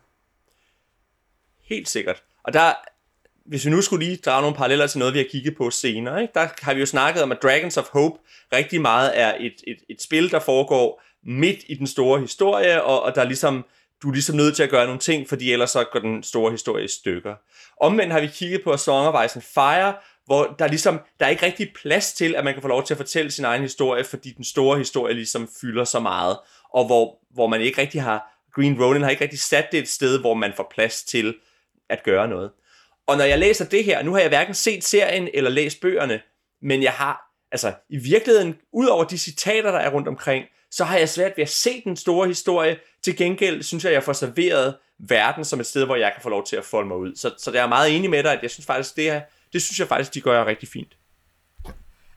Helt sikkert. Og der, hvis vi nu skulle lige drage nogle paralleller til noget, vi har kigget på senere, ikke? der har vi jo snakket om, at Dragons of Hope rigtig meget er et, et, et spil, der foregår midt i den store historie, og, og der er ligesom, du er ligesom nødt til at gøre nogle ting, fordi ellers så går den store historie i stykker. Omvendt har vi kigget på A Song of Ice and Fire, hvor der ligesom, der er ikke rigtig plads til, at man kan få lov til at fortælle sin egen historie, fordi den store historie ligesom fylder så meget, og hvor, hvor man ikke rigtig har, Green Ronin har ikke rigtig sat det et sted, hvor man får plads til at gøre noget. Og når jeg læser det her, nu har jeg hverken set serien eller læst bøgerne, men jeg har, altså i virkeligheden, ud over de citater, der er rundt omkring, så har jeg svært ved at se den store historie. Til gengæld synes jeg, at jeg får serveret verden som et sted, hvor jeg kan få lov til at folde mig ud. Så, så det er meget enig med dig, at jeg synes faktisk, det, her, det synes jeg faktisk, de gør rigtig fint.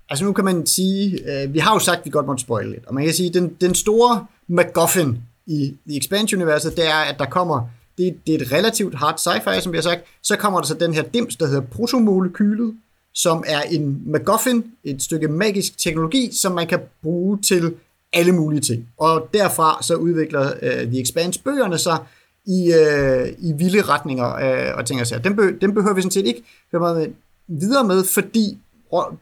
Altså nu kan man sige, øh, vi har jo sagt, at vi godt må spoil lidt, og man kan sige, at den, den store MacGuffin i The Expansion-universet, det er, at der kommer, det, det er et relativt hard sci-fi, som vi har sagt, så kommer der så den her dims, der hedder protomolekylet, som er en MacGuffin, et stykke magisk teknologi, som man kan bruge til alle mulige ting. Og derfra så udvikler øh, The Expanse bøgerne sig i, øh, i vilde retninger øh, og ting og sager. Dem, be, dem behøver vi sådan set ikke høre meget videre med, fordi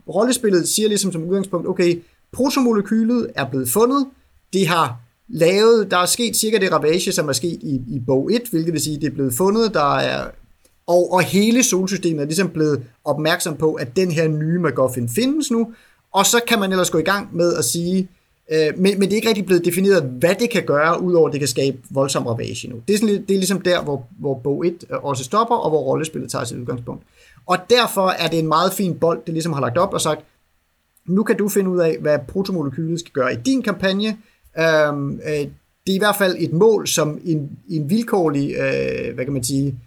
rollespillet siger ligesom som udgangspunkt, okay, protomolekylet er blevet fundet, det har lavet, der er sket cirka det ravage, som er sket i, i bog 1, hvilket vil sige, det er blevet fundet, der er og, og hele solsystemet er ligesom blevet opmærksom på, at den her nye MacGuffin findes nu, og så kan man ellers gå i gang med at sige, Øh, men, men det er ikke rigtig blevet defineret, hvad det kan gøre, udover at det kan skabe voldsom ravage nu. Det er, sådan, det er ligesom der, hvor, hvor bog 1 øh, også stopper, og hvor rollespillet tager sit udgangspunkt. Og derfor er det en meget fin bold, det ligesom har lagt op og sagt, nu kan du finde ud af, hvad protomolekylet skal gøre i din kampagne. Øhm, øh, det er i hvert fald et mål, som en, en vilkårlig, øh, hvad kan man sige,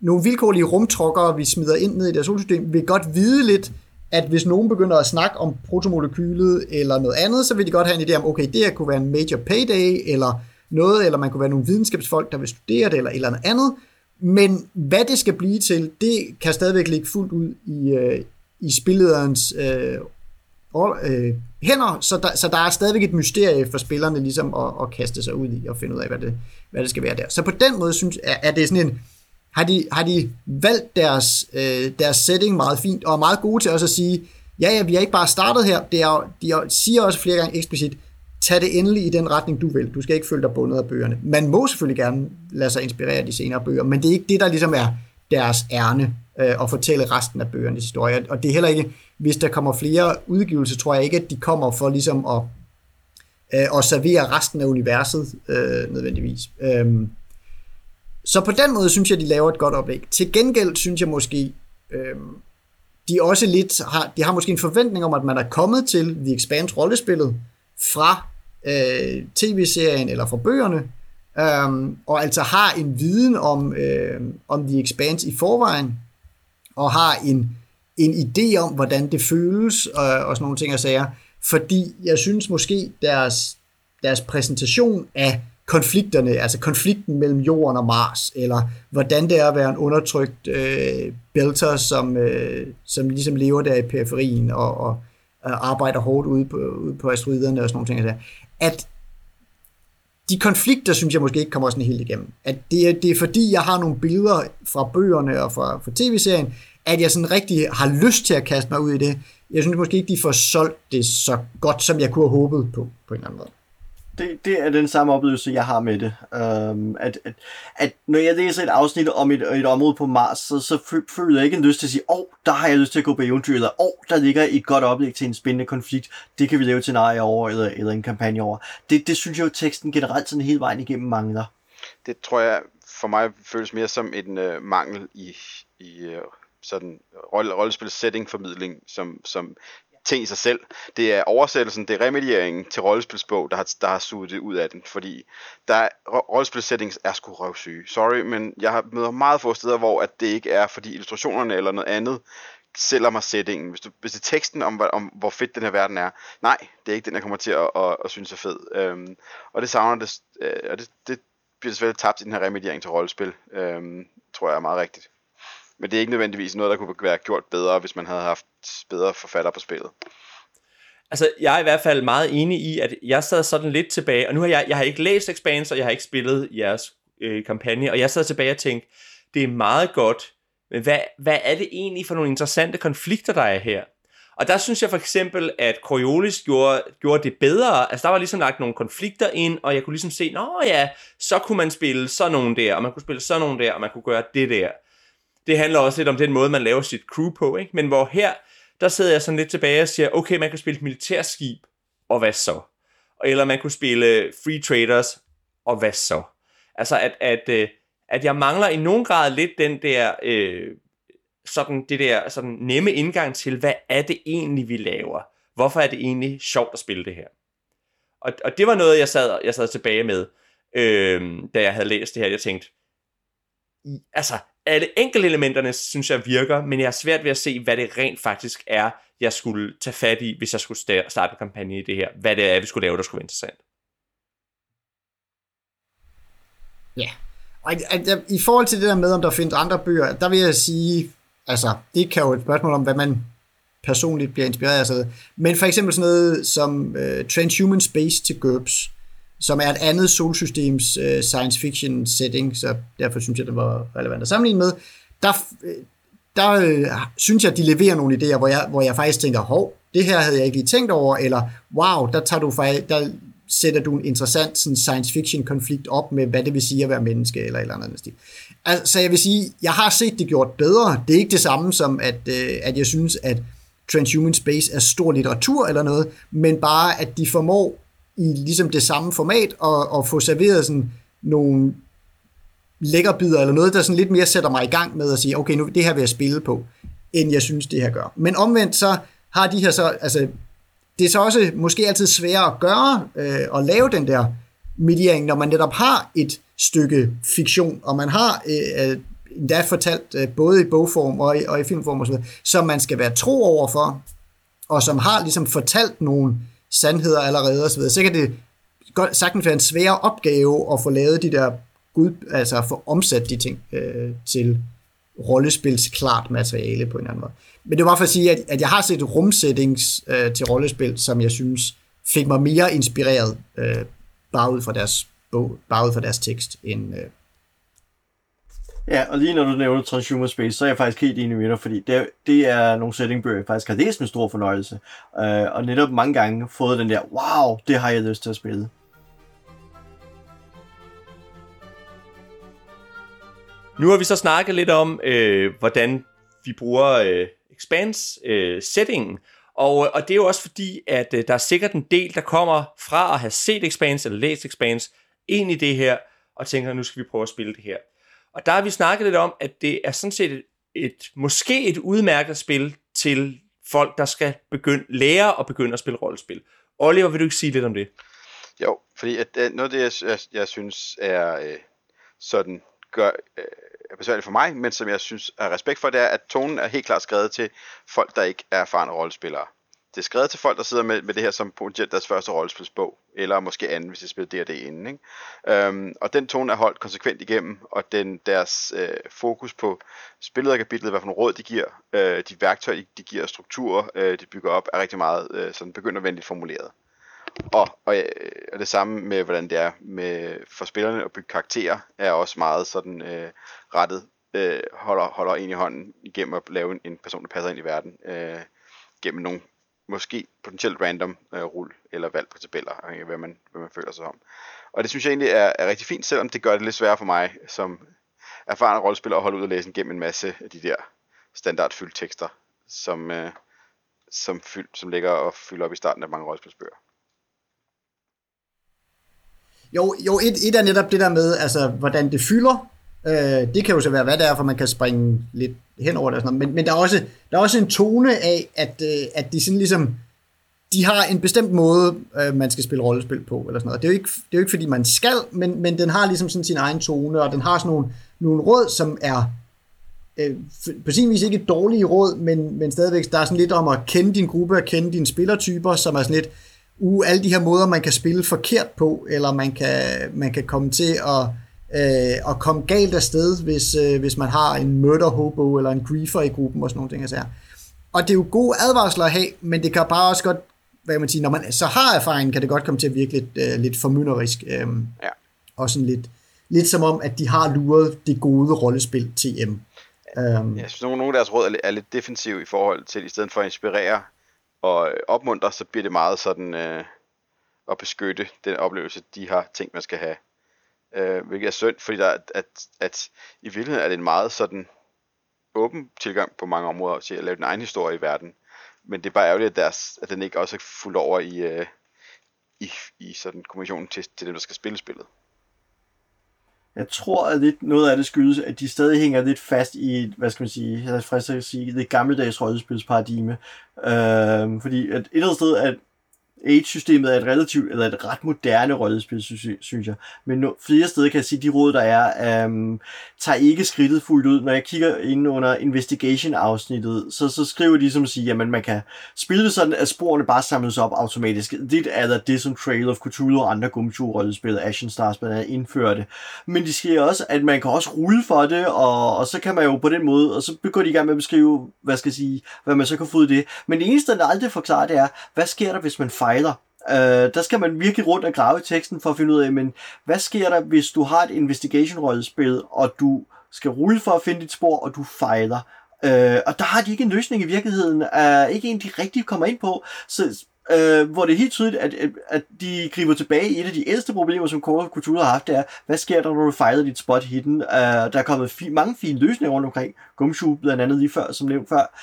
nogle vilkårlige rumtrukkere, vi smider ind ned i deres solsystem, vil godt vide lidt, at hvis nogen begynder at snakke om protomolekylet eller noget andet, så vil de godt have en idé om, okay, det her kunne være en major payday, eller noget, eller man kunne være nogle videnskabsfolk, der vil studere det, eller et eller andet andet. Men hvad det skal blive til, det kan stadigvæk ligge fuldt ud i, øh, i spillederens øh, øh, hænder, så der, så der er stadigvæk et mysterie for spillerne ligesom at, at kaste sig ud i og finde ud af, hvad det, hvad det skal være der. Så på den måde synes er, er det sådan en, har de, har de valgt deres, øh, deres setting meget fint, og er meget gode til også at sige, ja, ja, vi har ikke bare startet her, det er, de siger også flere gange eksplicit, tag det endelig i den retning, du vil. Du skal ikke følge dig bundet af bøgerne. Man må selvfølgelig gerne lade sig inspirere af de senere bøger, men det er ikke det, der ligesom er deres ærne øh, at fortælle resten af bøgernes historie. Og det er heller ikke, hvis der kommer flere udgivelser, tror jeg ikke, at de kommer for ligesom at, øh, at servere resten af universet øh, nødvendigvis. Øh, så på den måde synes jeg, de laver et godt oplæg. Til gengæld synes jeg måske, øh, de også lidt har, de har måske en forventning om, at man er kommet til The Expanse rollespillet fra øh, tv-serien eller fra bøgerne, øh, og altså har en viden om, øh, om The Expanse i forvejen, og har en, en idé om, hvordan det føles, og, og sådan nogle ting og sager, fordi jeg synes måske deres, deres præsentation af konflikterne, altså konflikten mellem jorden og Mars, eller hvordan det er at være en undertrykt øh, belter, som, øh, som ligesom lever der i periferien og, og, og arbejder hårdt ude på, ude på asteroiderne og sådan nogle ting. At de konflikter, synes jeg måske ikke kommer sådan helt igennem. At det er, det er fordi, jeg har nogle billeder fra bøgerne og fra, fra tv-serien, at jeg sådan rigtig har lyst til at kaste mig ud i det. Jeg synes måske ikke, de får solgt det så godt, som jeg kunne have håbet på, på en eller anden måde det, det er den samme oplevelse, jeg har med det. Um, at, at, at når jeg læser et afsnit om et, et område på Mars, så, så føler jeg ikke en lyst til at sige, åh, oh, der har jeg lyst til at gå på eventyr, eller åh, oh, der ligger et godt oplæg til en spændende konflikt, det kan vi lave til nej over, eller, eller en kampagne over. Det, det synes jeg jo, teksten generelt sådan hele vejen igennem mangler. Det tror jeg for mig føles mere som en øh, mangel i, i øh, sådan rolle, rollespil setting formidling, som, som ting i sig selv. Det er oversættelsen, det er remedieringen til rollespilsbog, der har, der har suget det ud af den, fordi der rollespilsettings er sgu røvsyge. Sorry, men jeg har møder meget få steder, hvor at det ikke er, fordi illustrationerne eller noget andet sælger mig settingen. Hvis, du, hvis det er teksten om, om, hvor fedt den her verden er, nej, det er ikke den, jeg kommer til at, at, at synes er fed. Øhm, og det savner det, øh, og det, det bliver desværre tabt i den her remediering til rollespil, øhm, tror jeg er meget rigtigt. Men det er ikke nødvendigvis noget, der kunne være gjort bedre, hvis man havde haft bedre forfatter på spillet. Altså, jeg er i hvert fald meget enig i, at jeg sad sådan lidt tilbage, og nu har jeg, jeg har ikke læst Expanse, og jeg har ikke spillet jeres øh, kampagne, og jeg sad tilbage og tænkte, det er meget godt, men hvad, hvad er det egentlig for nogle interessante konflikter, der er her? Og der synes jeg for eksempel, at Coriolis gjorde, gjorde det bedre. Altså der var ligesom lagt nogle konflikter ind, og jeg kunne ligesom se, nå ja, så kunne man spille sådan nogle der, og man kunne spille sådan nogle der, og man kunne gøre det der det handler også lidt om den måde, man laver sit crew på, ikke? Men hvor her, der sidder jeg sådan lidt tilbage og siger, okay, man kan spille et militærskib, og hvad så? Eller man kunne spille Free Traders, og hvad så? Altså, at, at, øh, at jeg mangler i nogen grad lidt den der, øh, sådan, det der sådan nemme indgang til, hvad er det egentlig, vi laver? Hvorfor er det egentlig sjovt at spille det her? Og, og det var noget, jeg sad, jeg sad tilbage med, øh, da jeg havde læst det her. Jeg tænkte, altså, alle elementerne synes jeg virker, men jeg er svært ved at se, hvad det rent faktisk er, jeg skulle tage fat i, hvis jeg skulle starte en kampagne i det her. Hvad det er, vi skulle lave, der skulle være interessant. Ja, og i forhold til det der med, om der findes andre bøger, der vil jeg sige, altså, det kan jo et spørgsmål om, hvad man personligt bliver inspireret af. Men for eksempel sådan noget som uh, Transhuman Space til GURPS, som er et andet solsystems øh, science fiction setting, så derfor synes jeg, det var relevant at sammenligne med. Der, øh, der øh, synes jeg, de leverer nogle idéer, hvor jeg, hvor jeg faktisk tænker, hov, det her havde jeg ikke lige tænkt over, eller wow, der, tager du der sætter du en interessant sådan, science fiction konflikt op med, hvad det vil sige at være menneske, eller et eller andet stil. Altså, så jeg vil sige, jeg har set det gjort bedre. Det er ikke det samme som, at, øh, at jeg synes, at Transhuman Space er stor litteratur eller noget, men bare, at de formår i ligesom det samme format, og, og få serveret sådan nogle lækkerbider, eller noget, der sådan lidt mere sætter mig i gang med at sige, okay, nu det her vil jeg spille på, end jeg synes, det her gør. Men omvendt så har de her så, altså, det er så også måske altid sværere at gøre, øh, at lave den der mediering, når man netop har et stykke fiktion, og man har øh, øh endda fortalt øh, både i bogform og i, og i filmform osv., som man skal være tro over for, og som har ligesom fortalt nogle sandheder allerede osv., så kan det godt sagtens være en svær opgave at få lavet de der gud, altså at få omsat de ting øh, til rollespilsklart materiale på en anden måde. Men det var for at sige, at, at jeg har set rumsettings øh, til rollespil, som jeg synes fik mig mere inspireret øh, bare ud fra deres bog, bare ud fra deres tekst, end, øh, Ja, og lige når du nævner Transhuman Space, så er jeg faktisk helt enig med dig, fordi det, det er nogle settingbøger, jeg faktisk har læst med stor fornøjelse, øh, og netop mange gange fået den der, wow, det har jeg lyst til at spille. Nu har vi så snakket lidt om, øh, hvordan vi bruger øh, Expanse-settingen, øh, og, øh, og det er jo også fordi, at øh, der er sikkert en del, der kommer fra at have set Expanse eller læst Expanse ind i det her, og tænker, nu skal vi prøve at spille det her. Og der har vi snakket lidt om, at det er sådan set et, et måske et udmærket spil til folk, der skal begynde, lære at begynde at spille rollespil. Oliver, vil du ikke sige lidt om det? Jo, fordi at, at noget af det, jeg, jeg, jeg synes er øh, sådan gør, øh, er besværligt for mig, men som jeg synes er respekt for, det er, at tonen er helt klart skrevet til folk, der ikke er erfarne rollespillere. Det er skrevet til folk, der sidder med, med det her som potentielt deres første rollespilsbog, eller måske anden, hvis de spiller D&D inden. Ikke? Øhm, og den tone er holdt konsekvent igennem, og den, deres øh, fokus på spillet af kapitlet, hvad for nogle råd de giver, øh, de værktøjer, de giver, strukturer, øh, de bygger op, er rigtig meget øh, sådan begyndervenligt formuleret. Og, og, øh, og det samme med, hvordan det er med, for spillerne at bygge karakterer, er også meget sådan øh, rettet, øh, holder, holder en i hånden igennem at lave en, en person, der passer ind i verden, øh, gennem nogle måske potentielt random øh, rul eller valg på tabeller, afhængig af hvad man, hvad man føler sig om. Og det synes jeg egentlig er, er rigtig fint, selvom det gør det lidt sværere for mig som erfaren rollespiller at holde ud og læse gennem en masse af de der standardfyldte tekster, som, øh, som, fyld, som ligger og fylder op i starten af mange rollespilsbøger. Jo, jo et, et er netop det der med, altså, hvordan det fylder. Øh, det kan jo så være, hvad det er, for man kan springe lidt hen over det. Og sådan noget. Men, men der, er også, der er også en tone af, at, øh, at de sådan ligesom, de har en bestemt måde, øh, man skal spille rollespil på, eller sådan noget. Det er jo ikke, det er jo ikke fordi man skal, men, men den har ligesom sådan sin egen tone, og den har sådan nogle, nogle råd, som er øh, på sin vis ikke dårlige råd, men, men stadigvæk, der er sådan lidt om at kende din gruppe, og kende dine spillertyper, som er sådan lidt, uh, alle de her måder, man kan spille forkert på, eller man kan, man kan komme til at, øh, at komme galt afsted, hvis, øh, hvis man har en murder hobo eller en griefer i gruppen og sådan nogle ting. Altså. Og det er jo gode advarsler at have, men det kan bare også godt, hvad man siger, når man så har erfaring, kan det godt komme til at virke lidt, øh, lidt formynderisk. Øh, ja. Og sådan lidt, lidt som om, at de har luret det gode rollespil TM. Um, jeg synes, nogle af deres råd er, lidt defensiv i forhold til, i stedet for at inspirere, og opmuntre, så bliver det meget sådan øh, at beskytte den oplevelse, de har tænkt, man skal have. Øh, hvilket er synd, fordi der, at, at, at i virkeligheden er det en meget sådan åben tilgang på mange områder til at lave den egen historie i verden. Men det er bare ærgerligt, at, deres, at den ikke også er fuldt over i, øh, i, i sådan kommissionen til, til dem, der skal spille spillet. Jeg tror, at lidt, noget af det skyldes, at de stadig hænger lidt fast i, hvad skal man sige, jeg er frisk at sige, det gammeldags rollespilsparadigme. Øh, fordi at et eller andet sted, at Age-systemet er et relativt, eller et ret moderne rollespil, synes jeg. Men no, flere steder kan jeg sige, at de råd, der er, um, tager ikke skridtet fuldt ud. Når jeg kigger ind under investigation-afsnittet, så, så skriver de som at sige, at man kan spille det sådan, at sporene bare samles op automatisk. Det er det, som Trail of Cthulhu og andre Gumshoe-rollespil, Ashen Stars, blandt andet indførte. Men de siger også, at man kan også rulle for det, og, og så kan man jo på den måde, og så begynder de i gang med at beskrive, hvad skal jeg sige, hvad man så kan få ud af det. Men det eneste, der aldrig forklarer, det er, hvad sker der, hvis man fejler fejler. Uh, øh, der skal man virkelig rundt og grave i teksten for at finde ud af, men hvad sker der, hvis du har et investigation-rollespil, og du skal rulle for at finde dit spor, og du fejler? Uh, og der har de ikke en løsning i virkeligheden, uh, ikke en, de rigtig kommer ind på. Så øh, hvor det er helt tydeligt, at, at, at de griber tilbage i et af de ældste problemer, som Call of Cthulhu har haft, det er, hvad sker der, når du fejler dit spot hidden? Uh, der er kommet fi- mange fine løsninger rundt omkring, Gumshoe blandt andet lige før, som nævnt før.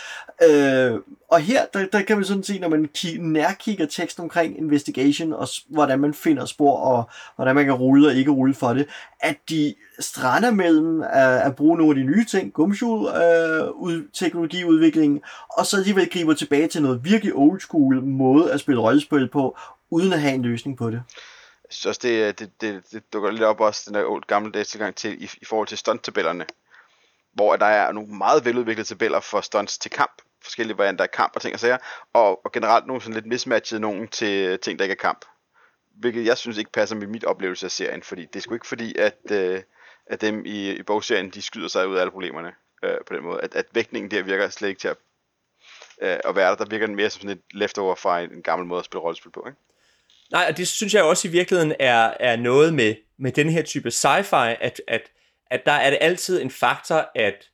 Uh, og her, der, der kan man sådan se, når man ki- nærkigger teksten omkring investigation, og hvordan man finder spor, og hvordan man kan rulle og ikke rulle for det, at de strander mellem at, at bruge nogle af de nye ting, Gumshoe uh, ud, teknologiudviklingen, og så alligevel griber tilbage til noget virkelig old school måde at spille rollespil på, uden at have en løsning på det. Jeg synes også, det, øh, det, det, det dukker lidt op også, den der old gamle dags tilgang til, i, i forhold til stunt-tabellerne, hvor der er nogle meget veludviklede tabeller for stunts til kamp, forskellige varianter af kamp og ting og sager, og, og generelt nogle sådan lidt mismatchet nogen til ting, der ikke er kamp. Hvilket jeg synes ikke passer med mit oplevelse af serien, fordi det er sgu ikke fordi, at, øh, at dem i, i bogserien, de skyder sig ud af alle problemerne øh, på den måde. At, at vægtningen der virker slet ikke til at, øh, at være der. Der virker den mere som sådan et leftover fra en, en gammel måde at spille rollespil på, ikke? Nej, og det synes jeg også i virkeligheden er, er noget med, med den her type sci-fi, at, at, at der er det altid en faktor, at,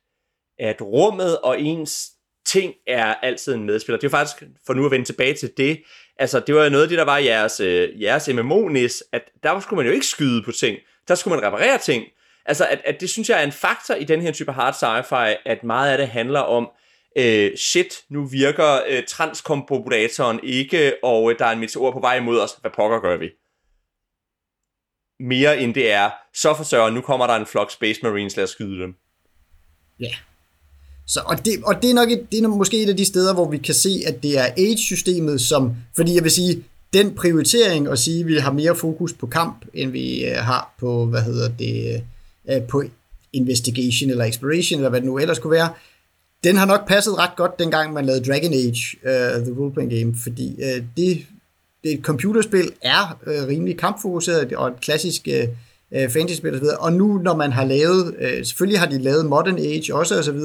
at rummet og ens ting er altid en medspiller. Det er jo faktisk, for nu at vende tilbage til det, altså det var jo noget af det, der var jeres, øh, jeres MMO-nis, at der skulle man jo ikke skyde på ting, der skulle man reparere ting. Altså at, at det synes jeg er en faktor i den her type hard sci-fi, at meget af det handler om, øh, shit, nu virker øh, transkompopulatoren ikke, og øh, der er en meteor på vej imod os, hvad pokker gør vi? Mere end det er, så forsøger, nu kommer der en flok Space Marines, lad os skyde dem. Ja. Så, og det, og det, er nok et, det er måske et af de steder, hvor vi kan se, at det er age-systemet, som, fordi jeg vil sige, den prioritering at sige, at vi har mere fokus på kamp, end vi øh, har på, hvad hedder det, øh, på investigation eller exploration, eller hvad det nu ellers kunne være, den har nok passet ret godt, dengang man lavede Dragon Age, uh, The Role Playing Game, fordi uh, det, det et computerspil er uh, rimelig kampfokuseret, og et klassisk uh, fantasy-spil osv., og nu når man har lavet, uh, selvfølgelig har de lavet Modern Age også osv.,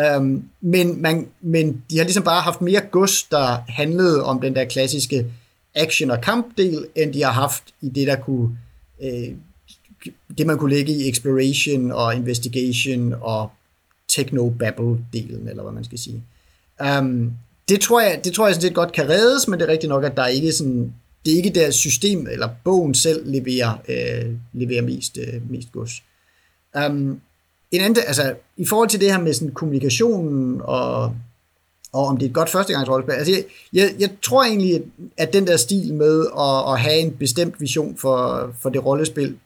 Øhm, men, man, men de har ligesom bare haft mere gods, der handlede om den der klassiske action- og kampdel, end de har haft i det, der kunne øh, det man kunne lægge i exploration og investigation og techno-babble-delen, eller hvad man skal sige. Um, det tror jeg, det tror jeg sådan set godt kan reddes, men det er rigtigt nok, at der er ikke sådan, det er ikke deres system, eller bogen selv leverer, øh, leverer mest, øh, mest gods. Um, en anden, altså, i forhold til det her med sådan kommunikationen, og, og om det er et godt førstegangsrollespil, altså jeg, jeg, jeg tror egentlig, at den der stil med at, at have en bestemt vision for, for det rollespil,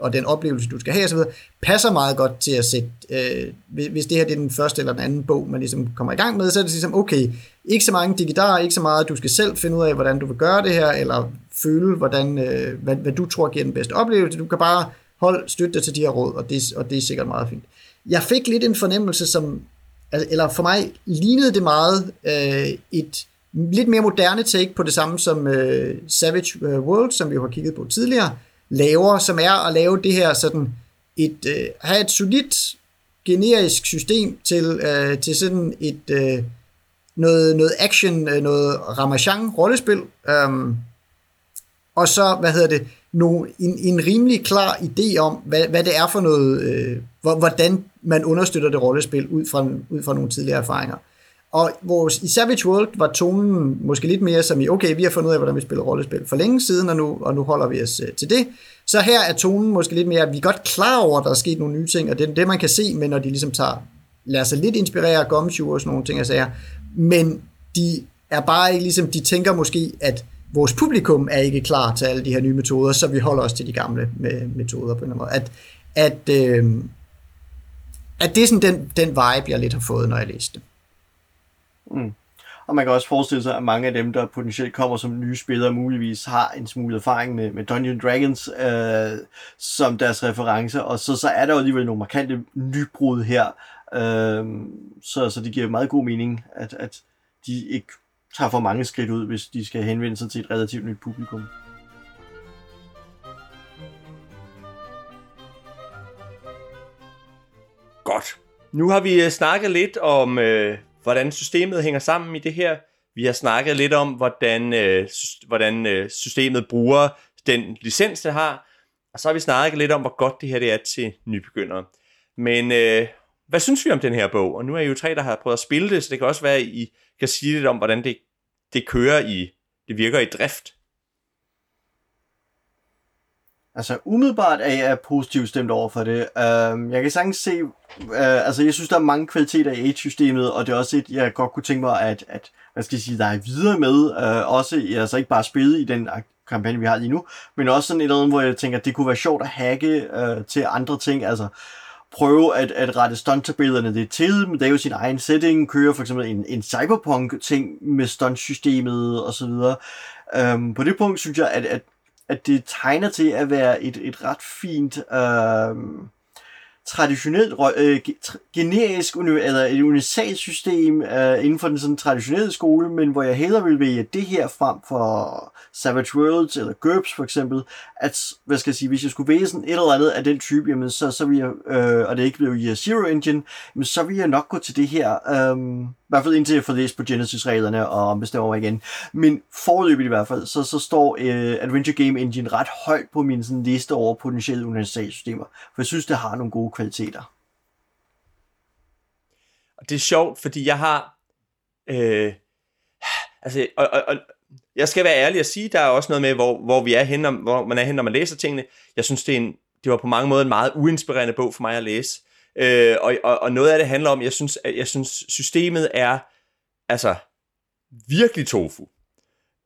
og den oplevelse, du skal have osv., passer meget godt til at sætte, øh, hvis det her det er den første eller den anden bog, man ligesom kommer i gang med, så er det ligesom, okay, ikke så mange digitaler, ikke så meget, du skal selv finde ud af, hvordan du vil gøre det her, eller føle, hvordan, øh, hvad, hvad du tror giver den bedste oplevelse. Du kan bare hold, støtte dig til de her råd, og det, og det er sikkert meget fint. Jeg fik lidt en fornemmelse, som, eller for mig lignede det meget øh, et lidt mere moderne take på det samme som øh, Savage øh, World, som vi har kigget på tidligere, laver, som er at lave det her sådan et, øh, have et solidt generisk system til, øh, til sådan et øh, noget, noget action, øh, noget Ramachan rollespil, um, øhm, og så, hvad hedder det, no, en, en rimelig klar idé om, hvad, hvad det er for noget, øh, hvordan man understøtter det rollespil ud fra, ud fra nogle tidligere erfaringer. Og vores, i Savage World var tonen måske lidt mere som i, okay, vi har fundet ud af, hvordan vi spiller rollespil for længe siden, og nu, og nu holder vi os øh, til det. Så her er tonen måske lidt mere, at vi er godt klar over, at der er sket nogle nye ting, og det er det, man kan se, men når de ligesom tager, lader sig lidt inspirere af Gumshoe og sådan nogle ting, jeg siger, men de er bare ikke ligesom, de tænker måske, at vores publikum er ikke klar til alle de her nye metoder, så vi holder os til de gamle med, metoder på en eller anden måde. At, at, øh, at det er sådan den, den vibe, jeg lidt har fået, når jeg læste det. Mm. Og man kan også forestille sig, at mange af dem, der potentielt kommer som nye spillere, muligvis har en smule erfaring med, med Dungeons Dragons øh, som deres reference, og så, så er der jo alligevel nogle markante nybrud her, øh, så, så det giver meget god mening, at, at de ikke tager for mange skridt ud, hvis de skal henvende sig til et relativt nyt publikum. Godt. Nu har vi øh, snakket lidt om, øh, hvordan systemet hænger sammen i det her. Vi har snakket lidt om, hvordan, øh, hvordan øh, systemet bruger den licens, det har. Og så har vi snakket lidt om, hvor godt det her det er til nybegyndere. Men øh, hvad synes vi om den her bog? Og nu er I jo tre, der har prøvet at spille det, så det kan også være, at I kan sige lidt om, hvordan det, det kører i, det virker i drift. Altså umiddelbart er jeg positivt stemt over for det. Uh, jeg kan sagtens se, uh, altså jeg synes, der er mange kvaliteter i Age-systemet, og det er også et, jeg godt kunne tænke mig, at, at hvad skal jeg sige, der er videre med, uh, også, altså ikke bare spillet i den kampagne, vi har lige nu, men også sådan et eller andet, hvor jeg tænker, at det kunne være sjovt at hacke uh, til andre ting, altså prøve at, at rette stunt-tabellerne lidt til, men det er jo sin egen setting, kører for eksempel en, en cyberpunk-ting med stuntsystemet osv. og så videre. Øhm, på det punkt synes jeg, at, at at det tegner til at være et, et ret fint øhm, traditionelt, øh, generisk, eller et universalt system øh, inden for den sådan traditionelle skole, men hvor jeg hellere vil vælge det her frem for Savage Worlds eller GURPS for eksempel, at, hvad skal jeg sige, hvis jeg skulle vælge sådan et eller andet af den type, jamen så, så vil jeg, øh, og det ikke blev Year Zero Engine, jamen så vil jeg nok gå til det her, øh, i hvert fald indtil jeg får læst på Genesis-reglerne og bestemmer mig igen. Men forløbigt i hvert fald, så, så står øh, Adventure Game Engine ret højt på min sådan, liste over potentielle universalsystemer, for jeg synes, det har nogle gode kvaliteter. Og det er sjovt, fordi jeg har... Øh, altså, og, og, og, jeg skal være ærlig og sige, der er også noget med, hvor, hvor vi er henne, hvor man er henne, når man læser tingene. Jeg synes, det, er en, det var på mange måder en meget uinspirerende bog for mig at læse. Øh, og, og, og noget af det handler om, jeg synes, at jeg synes systemet er altså virkelig tofu.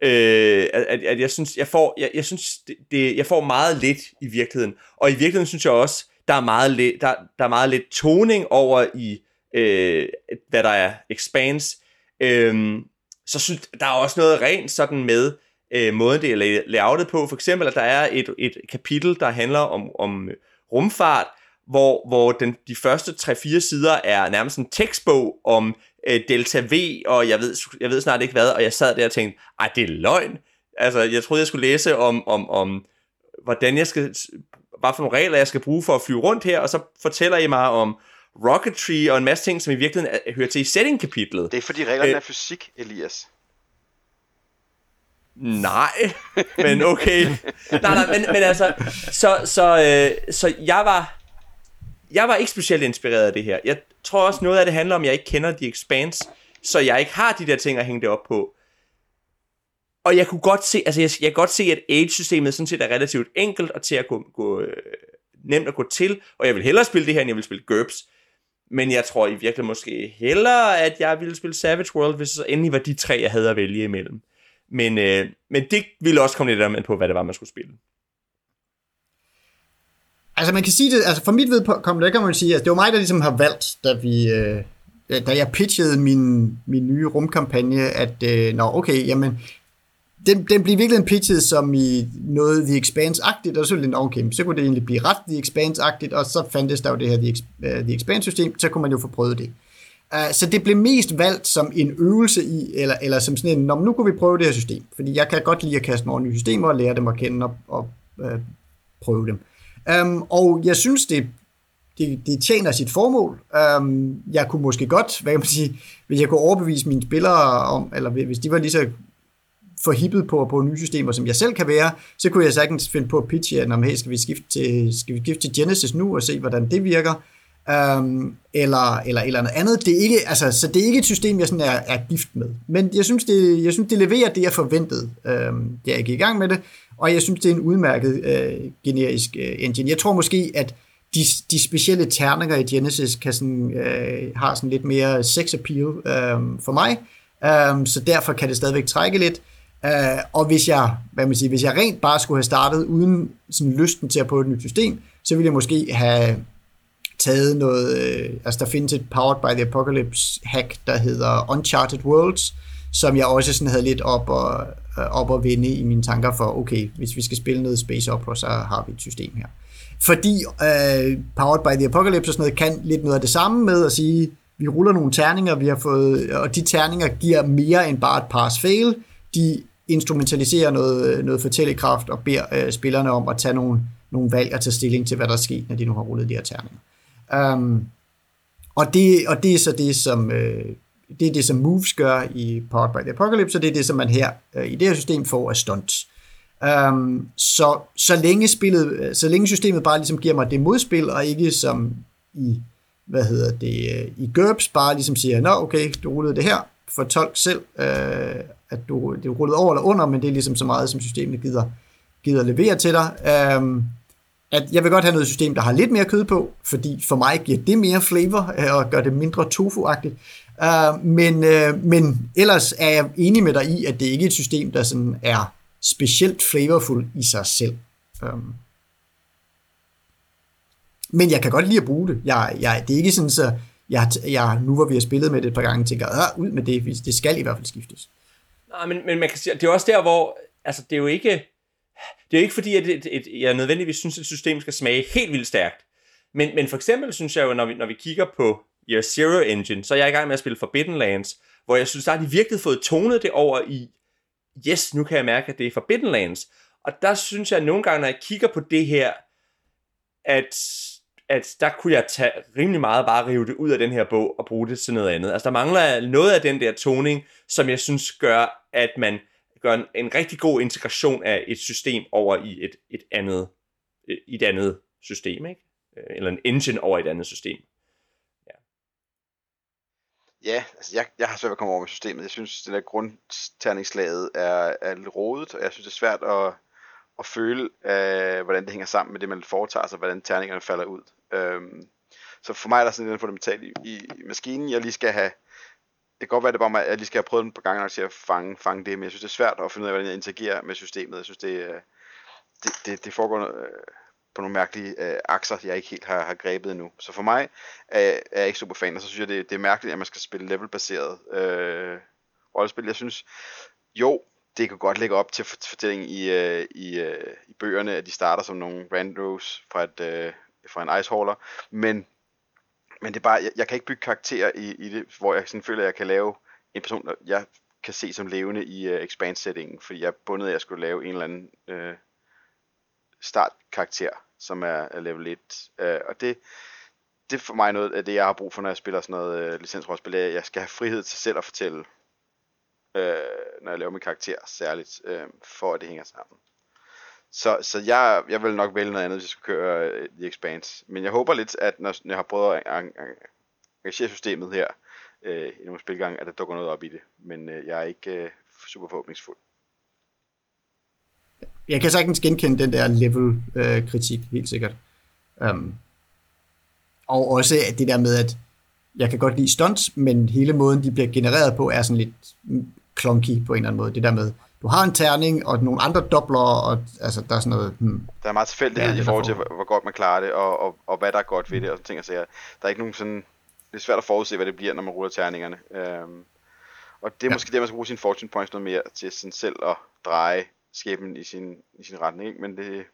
Øh, at, at jeg synes, jeg får, jeg, jeg synes, det, det, jeg får meget lidt i virkeligheden. Og i virkeligheden synes jeg også, der er meget lidt, der, der er meget lidt toning over i, øh, hvad der er expanse. Øh, så synes, der er også noget rent sådan med, øh, måden, det er layoutet på. For eksempel, at der er et, et kapitel, der handler om, om øh, rumfart, hvor, hvor den, de første 3-4 sider er nærmest en tekstbog om øh, Delta V, og jeg ved, jeg ved snart ikke hvad, og jeg sad der og tænkte, ej, det er løgn. Altså, jeg troede, jeg skulle læse om, om, om hvordan jeg skal, hvad for nogle regler, jeg skal bruge for at flyve rundt her, og så fortæller I mig om rocketry og en masse ting, som i virkeligheden hører til i setting-kapitlet. Det er fordi reglerne øh, er fysik, Elias. Nej, men okay. nej, nej, men, men altså, så, så, øh, så jeg var, jeg var ikke specielt inspireret af det her. Jeg tror også, noget af det handler om, at jeg ikke kender The Expanse, så jeg ikke har de der ting at hænge det op på. Og jeg kunne godt se, altså jeg, jeg kan godt se, at age-systemet sådan set er relativt enkelt og til at gå, gå øh, nemt at gå til, og jeg vil hellere spille det her, end jeg vil spille GURPS. Men jeg tror i virkeligheden måske hellere, at jeg ville spille Savage World, hvis så endelig var de tre, jeg havde at vælge imellem. Men, øh, men det ville også komme lidt an på, hvad det var, man skulle spille. Altså man kan sige det, altså for mit vedkommende, der kan man sige, at det var mig, der ligesom har valgt, da vi, øh, da jeg pitchede min, min nye rumkampagne, at øh, nå okay, jamen, den, den blev virkelig pitchet som i noget The Expanse-agtigt, og så lidt, okay, så kunne det egentlig blive ret The Expanse-agtigt, og så fandtes der jo det her The, uh, The Expanse-system, så kunne man jo få prøvet det. Uh, så det blev mest valgt som en øvelse i, eller, eller som sådan en, nu kunne vi prøve det her system, fordi jeg kan godt lide at kaste mig over nye systemer og lære dem at kende og, og uh, prøve dem. Um, og jeg synes, det, det, det tjener sit formål. Um, jeg kunne måske godt, hvad kan man sige, hvis jeg kunne overbevise mine spillere om, eller hvis de var lige så for hippet på at bruge nye systemer, som jeg selv kan være, så kunne jeg sagtens finde på at pitche, at hey, skal vi skifte til, skal vi skifte til Genesis nu og se, hvordan det virker, øhm, eller, eller, eller noget andet. Det er ikke, altså, så det er ikke et system, jeg sådan er, er gift med. Men jeg synes, det, jeg synes, det leverer det, jeg forventede, øhm, da jeg gik i gang med det, og jeg synes, det er en udmærket øh, generisk øh, engine. Jeg tror måske, at de, de specielle terninger i Genesis kan sådan, øh, har sådan lidt mere sex appeal øh, for mig, øh, så derfor kan det stadigvæk trække lidt. Uh, og hvis jeg, hvad man siger, hvis jeg rent bare skulle have startet uden sådan lysten til at prøve et nyt system, så ville jeg måske have taget noget, øh, altså der findes et Powered by the Apocalypse hack, der hedder Uncharted Worlds, som jeg også sådan havde lidt op og, øh, op og vende i mine tanker for, okay, hvis vi skal spille noget Space Opera, så har vi et system her. Fordi øh, Powered by the Apocalypse og sådan noget kan lidt noget af det samme med at sige, vi ruller nogle terninger, vi har fået, og de terninger giver mere end bare et pass-fail. De instrumentaliserer noget, øh, noget fortællekraft og beder øh, spillerne om at tage nogle, nogle valg og tage stilling til, hvad der er sket, når de nu har rullet de her terninger. Um, og, det, og det er så det, som, øh, det er det, som Moves gør i Part by the Apocalypse, og det er det, som man her øh, i det her system får af stunts. Um, så, så, længe spillet, øh, så længe systemet bare ligesom giver mig det modspil, og ikke som i, hvad hedder det, øh, i GURPS bare ligesom siger, nå okay, du rullede det her, fortolk selv, øh, at du, det er rullet over eller under, men det er ligesom så meget, som systemet gider, gider levere til dig. Øhm, at jeg vil godt have noget system, der har lidt mere kød på, fordi for mig giver det mere flavor øh, og gør det mindre tofu-agtigt. Uh, men, øh, men ellers er jeg enig med dig i, at det ikke er et system, der sådan er specielt flavorful i sig selv. Um, men jeg kan godt lide at bruge det. Jeg, jeg, det er ikke sådan, så jeg, jeg, nu hvor vi har spillet med det et par gange, tænker, ud med det, det skal i hvert fald skiftes. Nej, men, men man kan sige, det er også der, hvor, altså det er jo ikke, det er jo ikke fordi, at et, et, jeg nødvendigvis synes, at et system skal smage helt vildt stærkt. Men, men for eksempel synes jeg jo, når vi, når vi kigger på Year Zero Engine, så er jeg i gang med at spille Forbidden Lands, hvor jeg synes, der har de virkelig fået tonet det over i, yes, nu kan jeg mærke, at det er Forbidden Lands. Og der synes jeg at nogle gange, når jeg kigger på det her, at, at der kunne jeg tage rimelig meget bare rive det ud af den her bog og bruge det til noget andet. Altså der mangler noget af den der toning, som jeg synes gør, at man gør en, en rigtig god integration af et system over i et, et andet øh, i et andet system, ikke? Øh, eller en engine over et andet system. Ja, ja altså jeg, jeg har svært ved at komme over med systemet. Jeg synes, det der grundterningslaget er, er lidt rodet, og jeg synes, det er svært at, at føle, øh, hvordan det hænger sammen med det, man foretager sig, hvordan terningerne falder ud. Øhm, så for mig er der sådan en fundamental i, i, i maskinen, jeg lige skal have det kan godt være, det bare mig, at jeg lige skal have prøvet den på gange, til at fange, fange det, men jeg synes, det er svært at finde ud af, hvordan jeg interagerer med systemet. Jeg synes, det, øh, det, det, det foregår øh, på nogle mærkelige øh, akser, jeg ikke helt har, har grebet endnu. Så for mig er, er jeg ikke super fan, og så synes jeg, det, det er mærkeligt, at man skal spille levelbaseret øh, rollespil. Jeg synes, jo, det kan godt lægge op til fortællingen i, øh, i, øh, i bøgerne, at de starter som nogle randos fra, et, øh, fra en icehauler, men, men det er bare, jeg, jeg kan ikke bygge karakterer i, i det, hvor jeg sådan føler, at jeg kan lave en person, der jeg kan se som levende i øh, expand-settingen, fordi jeg er bundet af, at jeg skulle lave en eller anden øh, startkarakter, som er, er level 1. øh, og det, det er for mig noget af det, jeg har brug for, når jeg spiller sådan noget øh, licensrollespil. Jeg skal have frihed til selv at fortælle, øh, når jeg laver min karakter særligt, øh, for at det hænger sammen. Så, så jeg, jeg vil nok vælge noget andet, hvis jeg skulle køre øh, The Expanse. Men jeg håber lidt, at når, når jeg har prøvet at engagere systemet her, øh, i nogle spilgange, at der dukker noget op i det. Men øh, jeg er ikke øh, super forhåbningsfuld. Jeg kan sagtens genkende den der level-kritik, øh, helt sikkert. Um, og også det der med, at jeg kan godt lide stunts, men hele måden, de bliver genereret på, er sådan lidt clunky på en eller anden måde. Det der med, du har en terning, og nogle andre dobler, og altså, der er sådan noget... Hmm. Der er meget tilfældighed ja, i forhold til, hvor, hvor godt man klarer det, og, og, og hvad der er godt ved det, og ting og sager. Der er ikke nogen sådan det er svært at forudse, hvad det bliver, når man ruller terningerne. Øhm, og det er ja. måske det, man skal bruge sine fortune points noget mere til sådan selv at dreje skæben i sin, i sin retning. Ikke? Men det,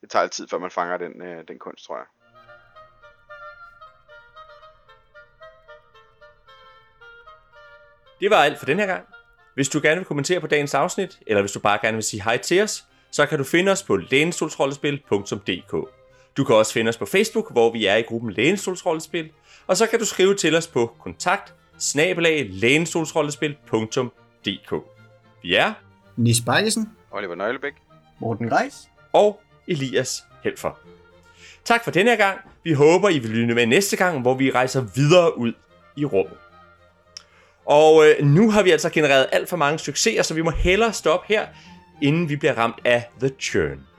det tager tid, før man fanger den, øh, den kunst, tror jeg. Det var alt for den her gang. Hvis du gerne vil kommentere på dagens afsnit, eller hvis du bare gerne vil sige hej til os, så kan du finde os på lænestolsrollespil.dk. Du kan også finde os på Facebook, hvor vi er i gruppen Lænestolsrollespil, og så kan du skrive til os på kontakt Vi er Nis Bejlesen, Oliver Nøglebæk, Morten Greis og Elias Helfer. Tak for denne gang. Vi håber, I vil lytte med næste gang, hvor vi rejser videre ud i rummet. Og øh, nu har vi altså genereret alt for mange succeser, så vi må hellere stoppe her, inden vi bliver ramt af The Churn.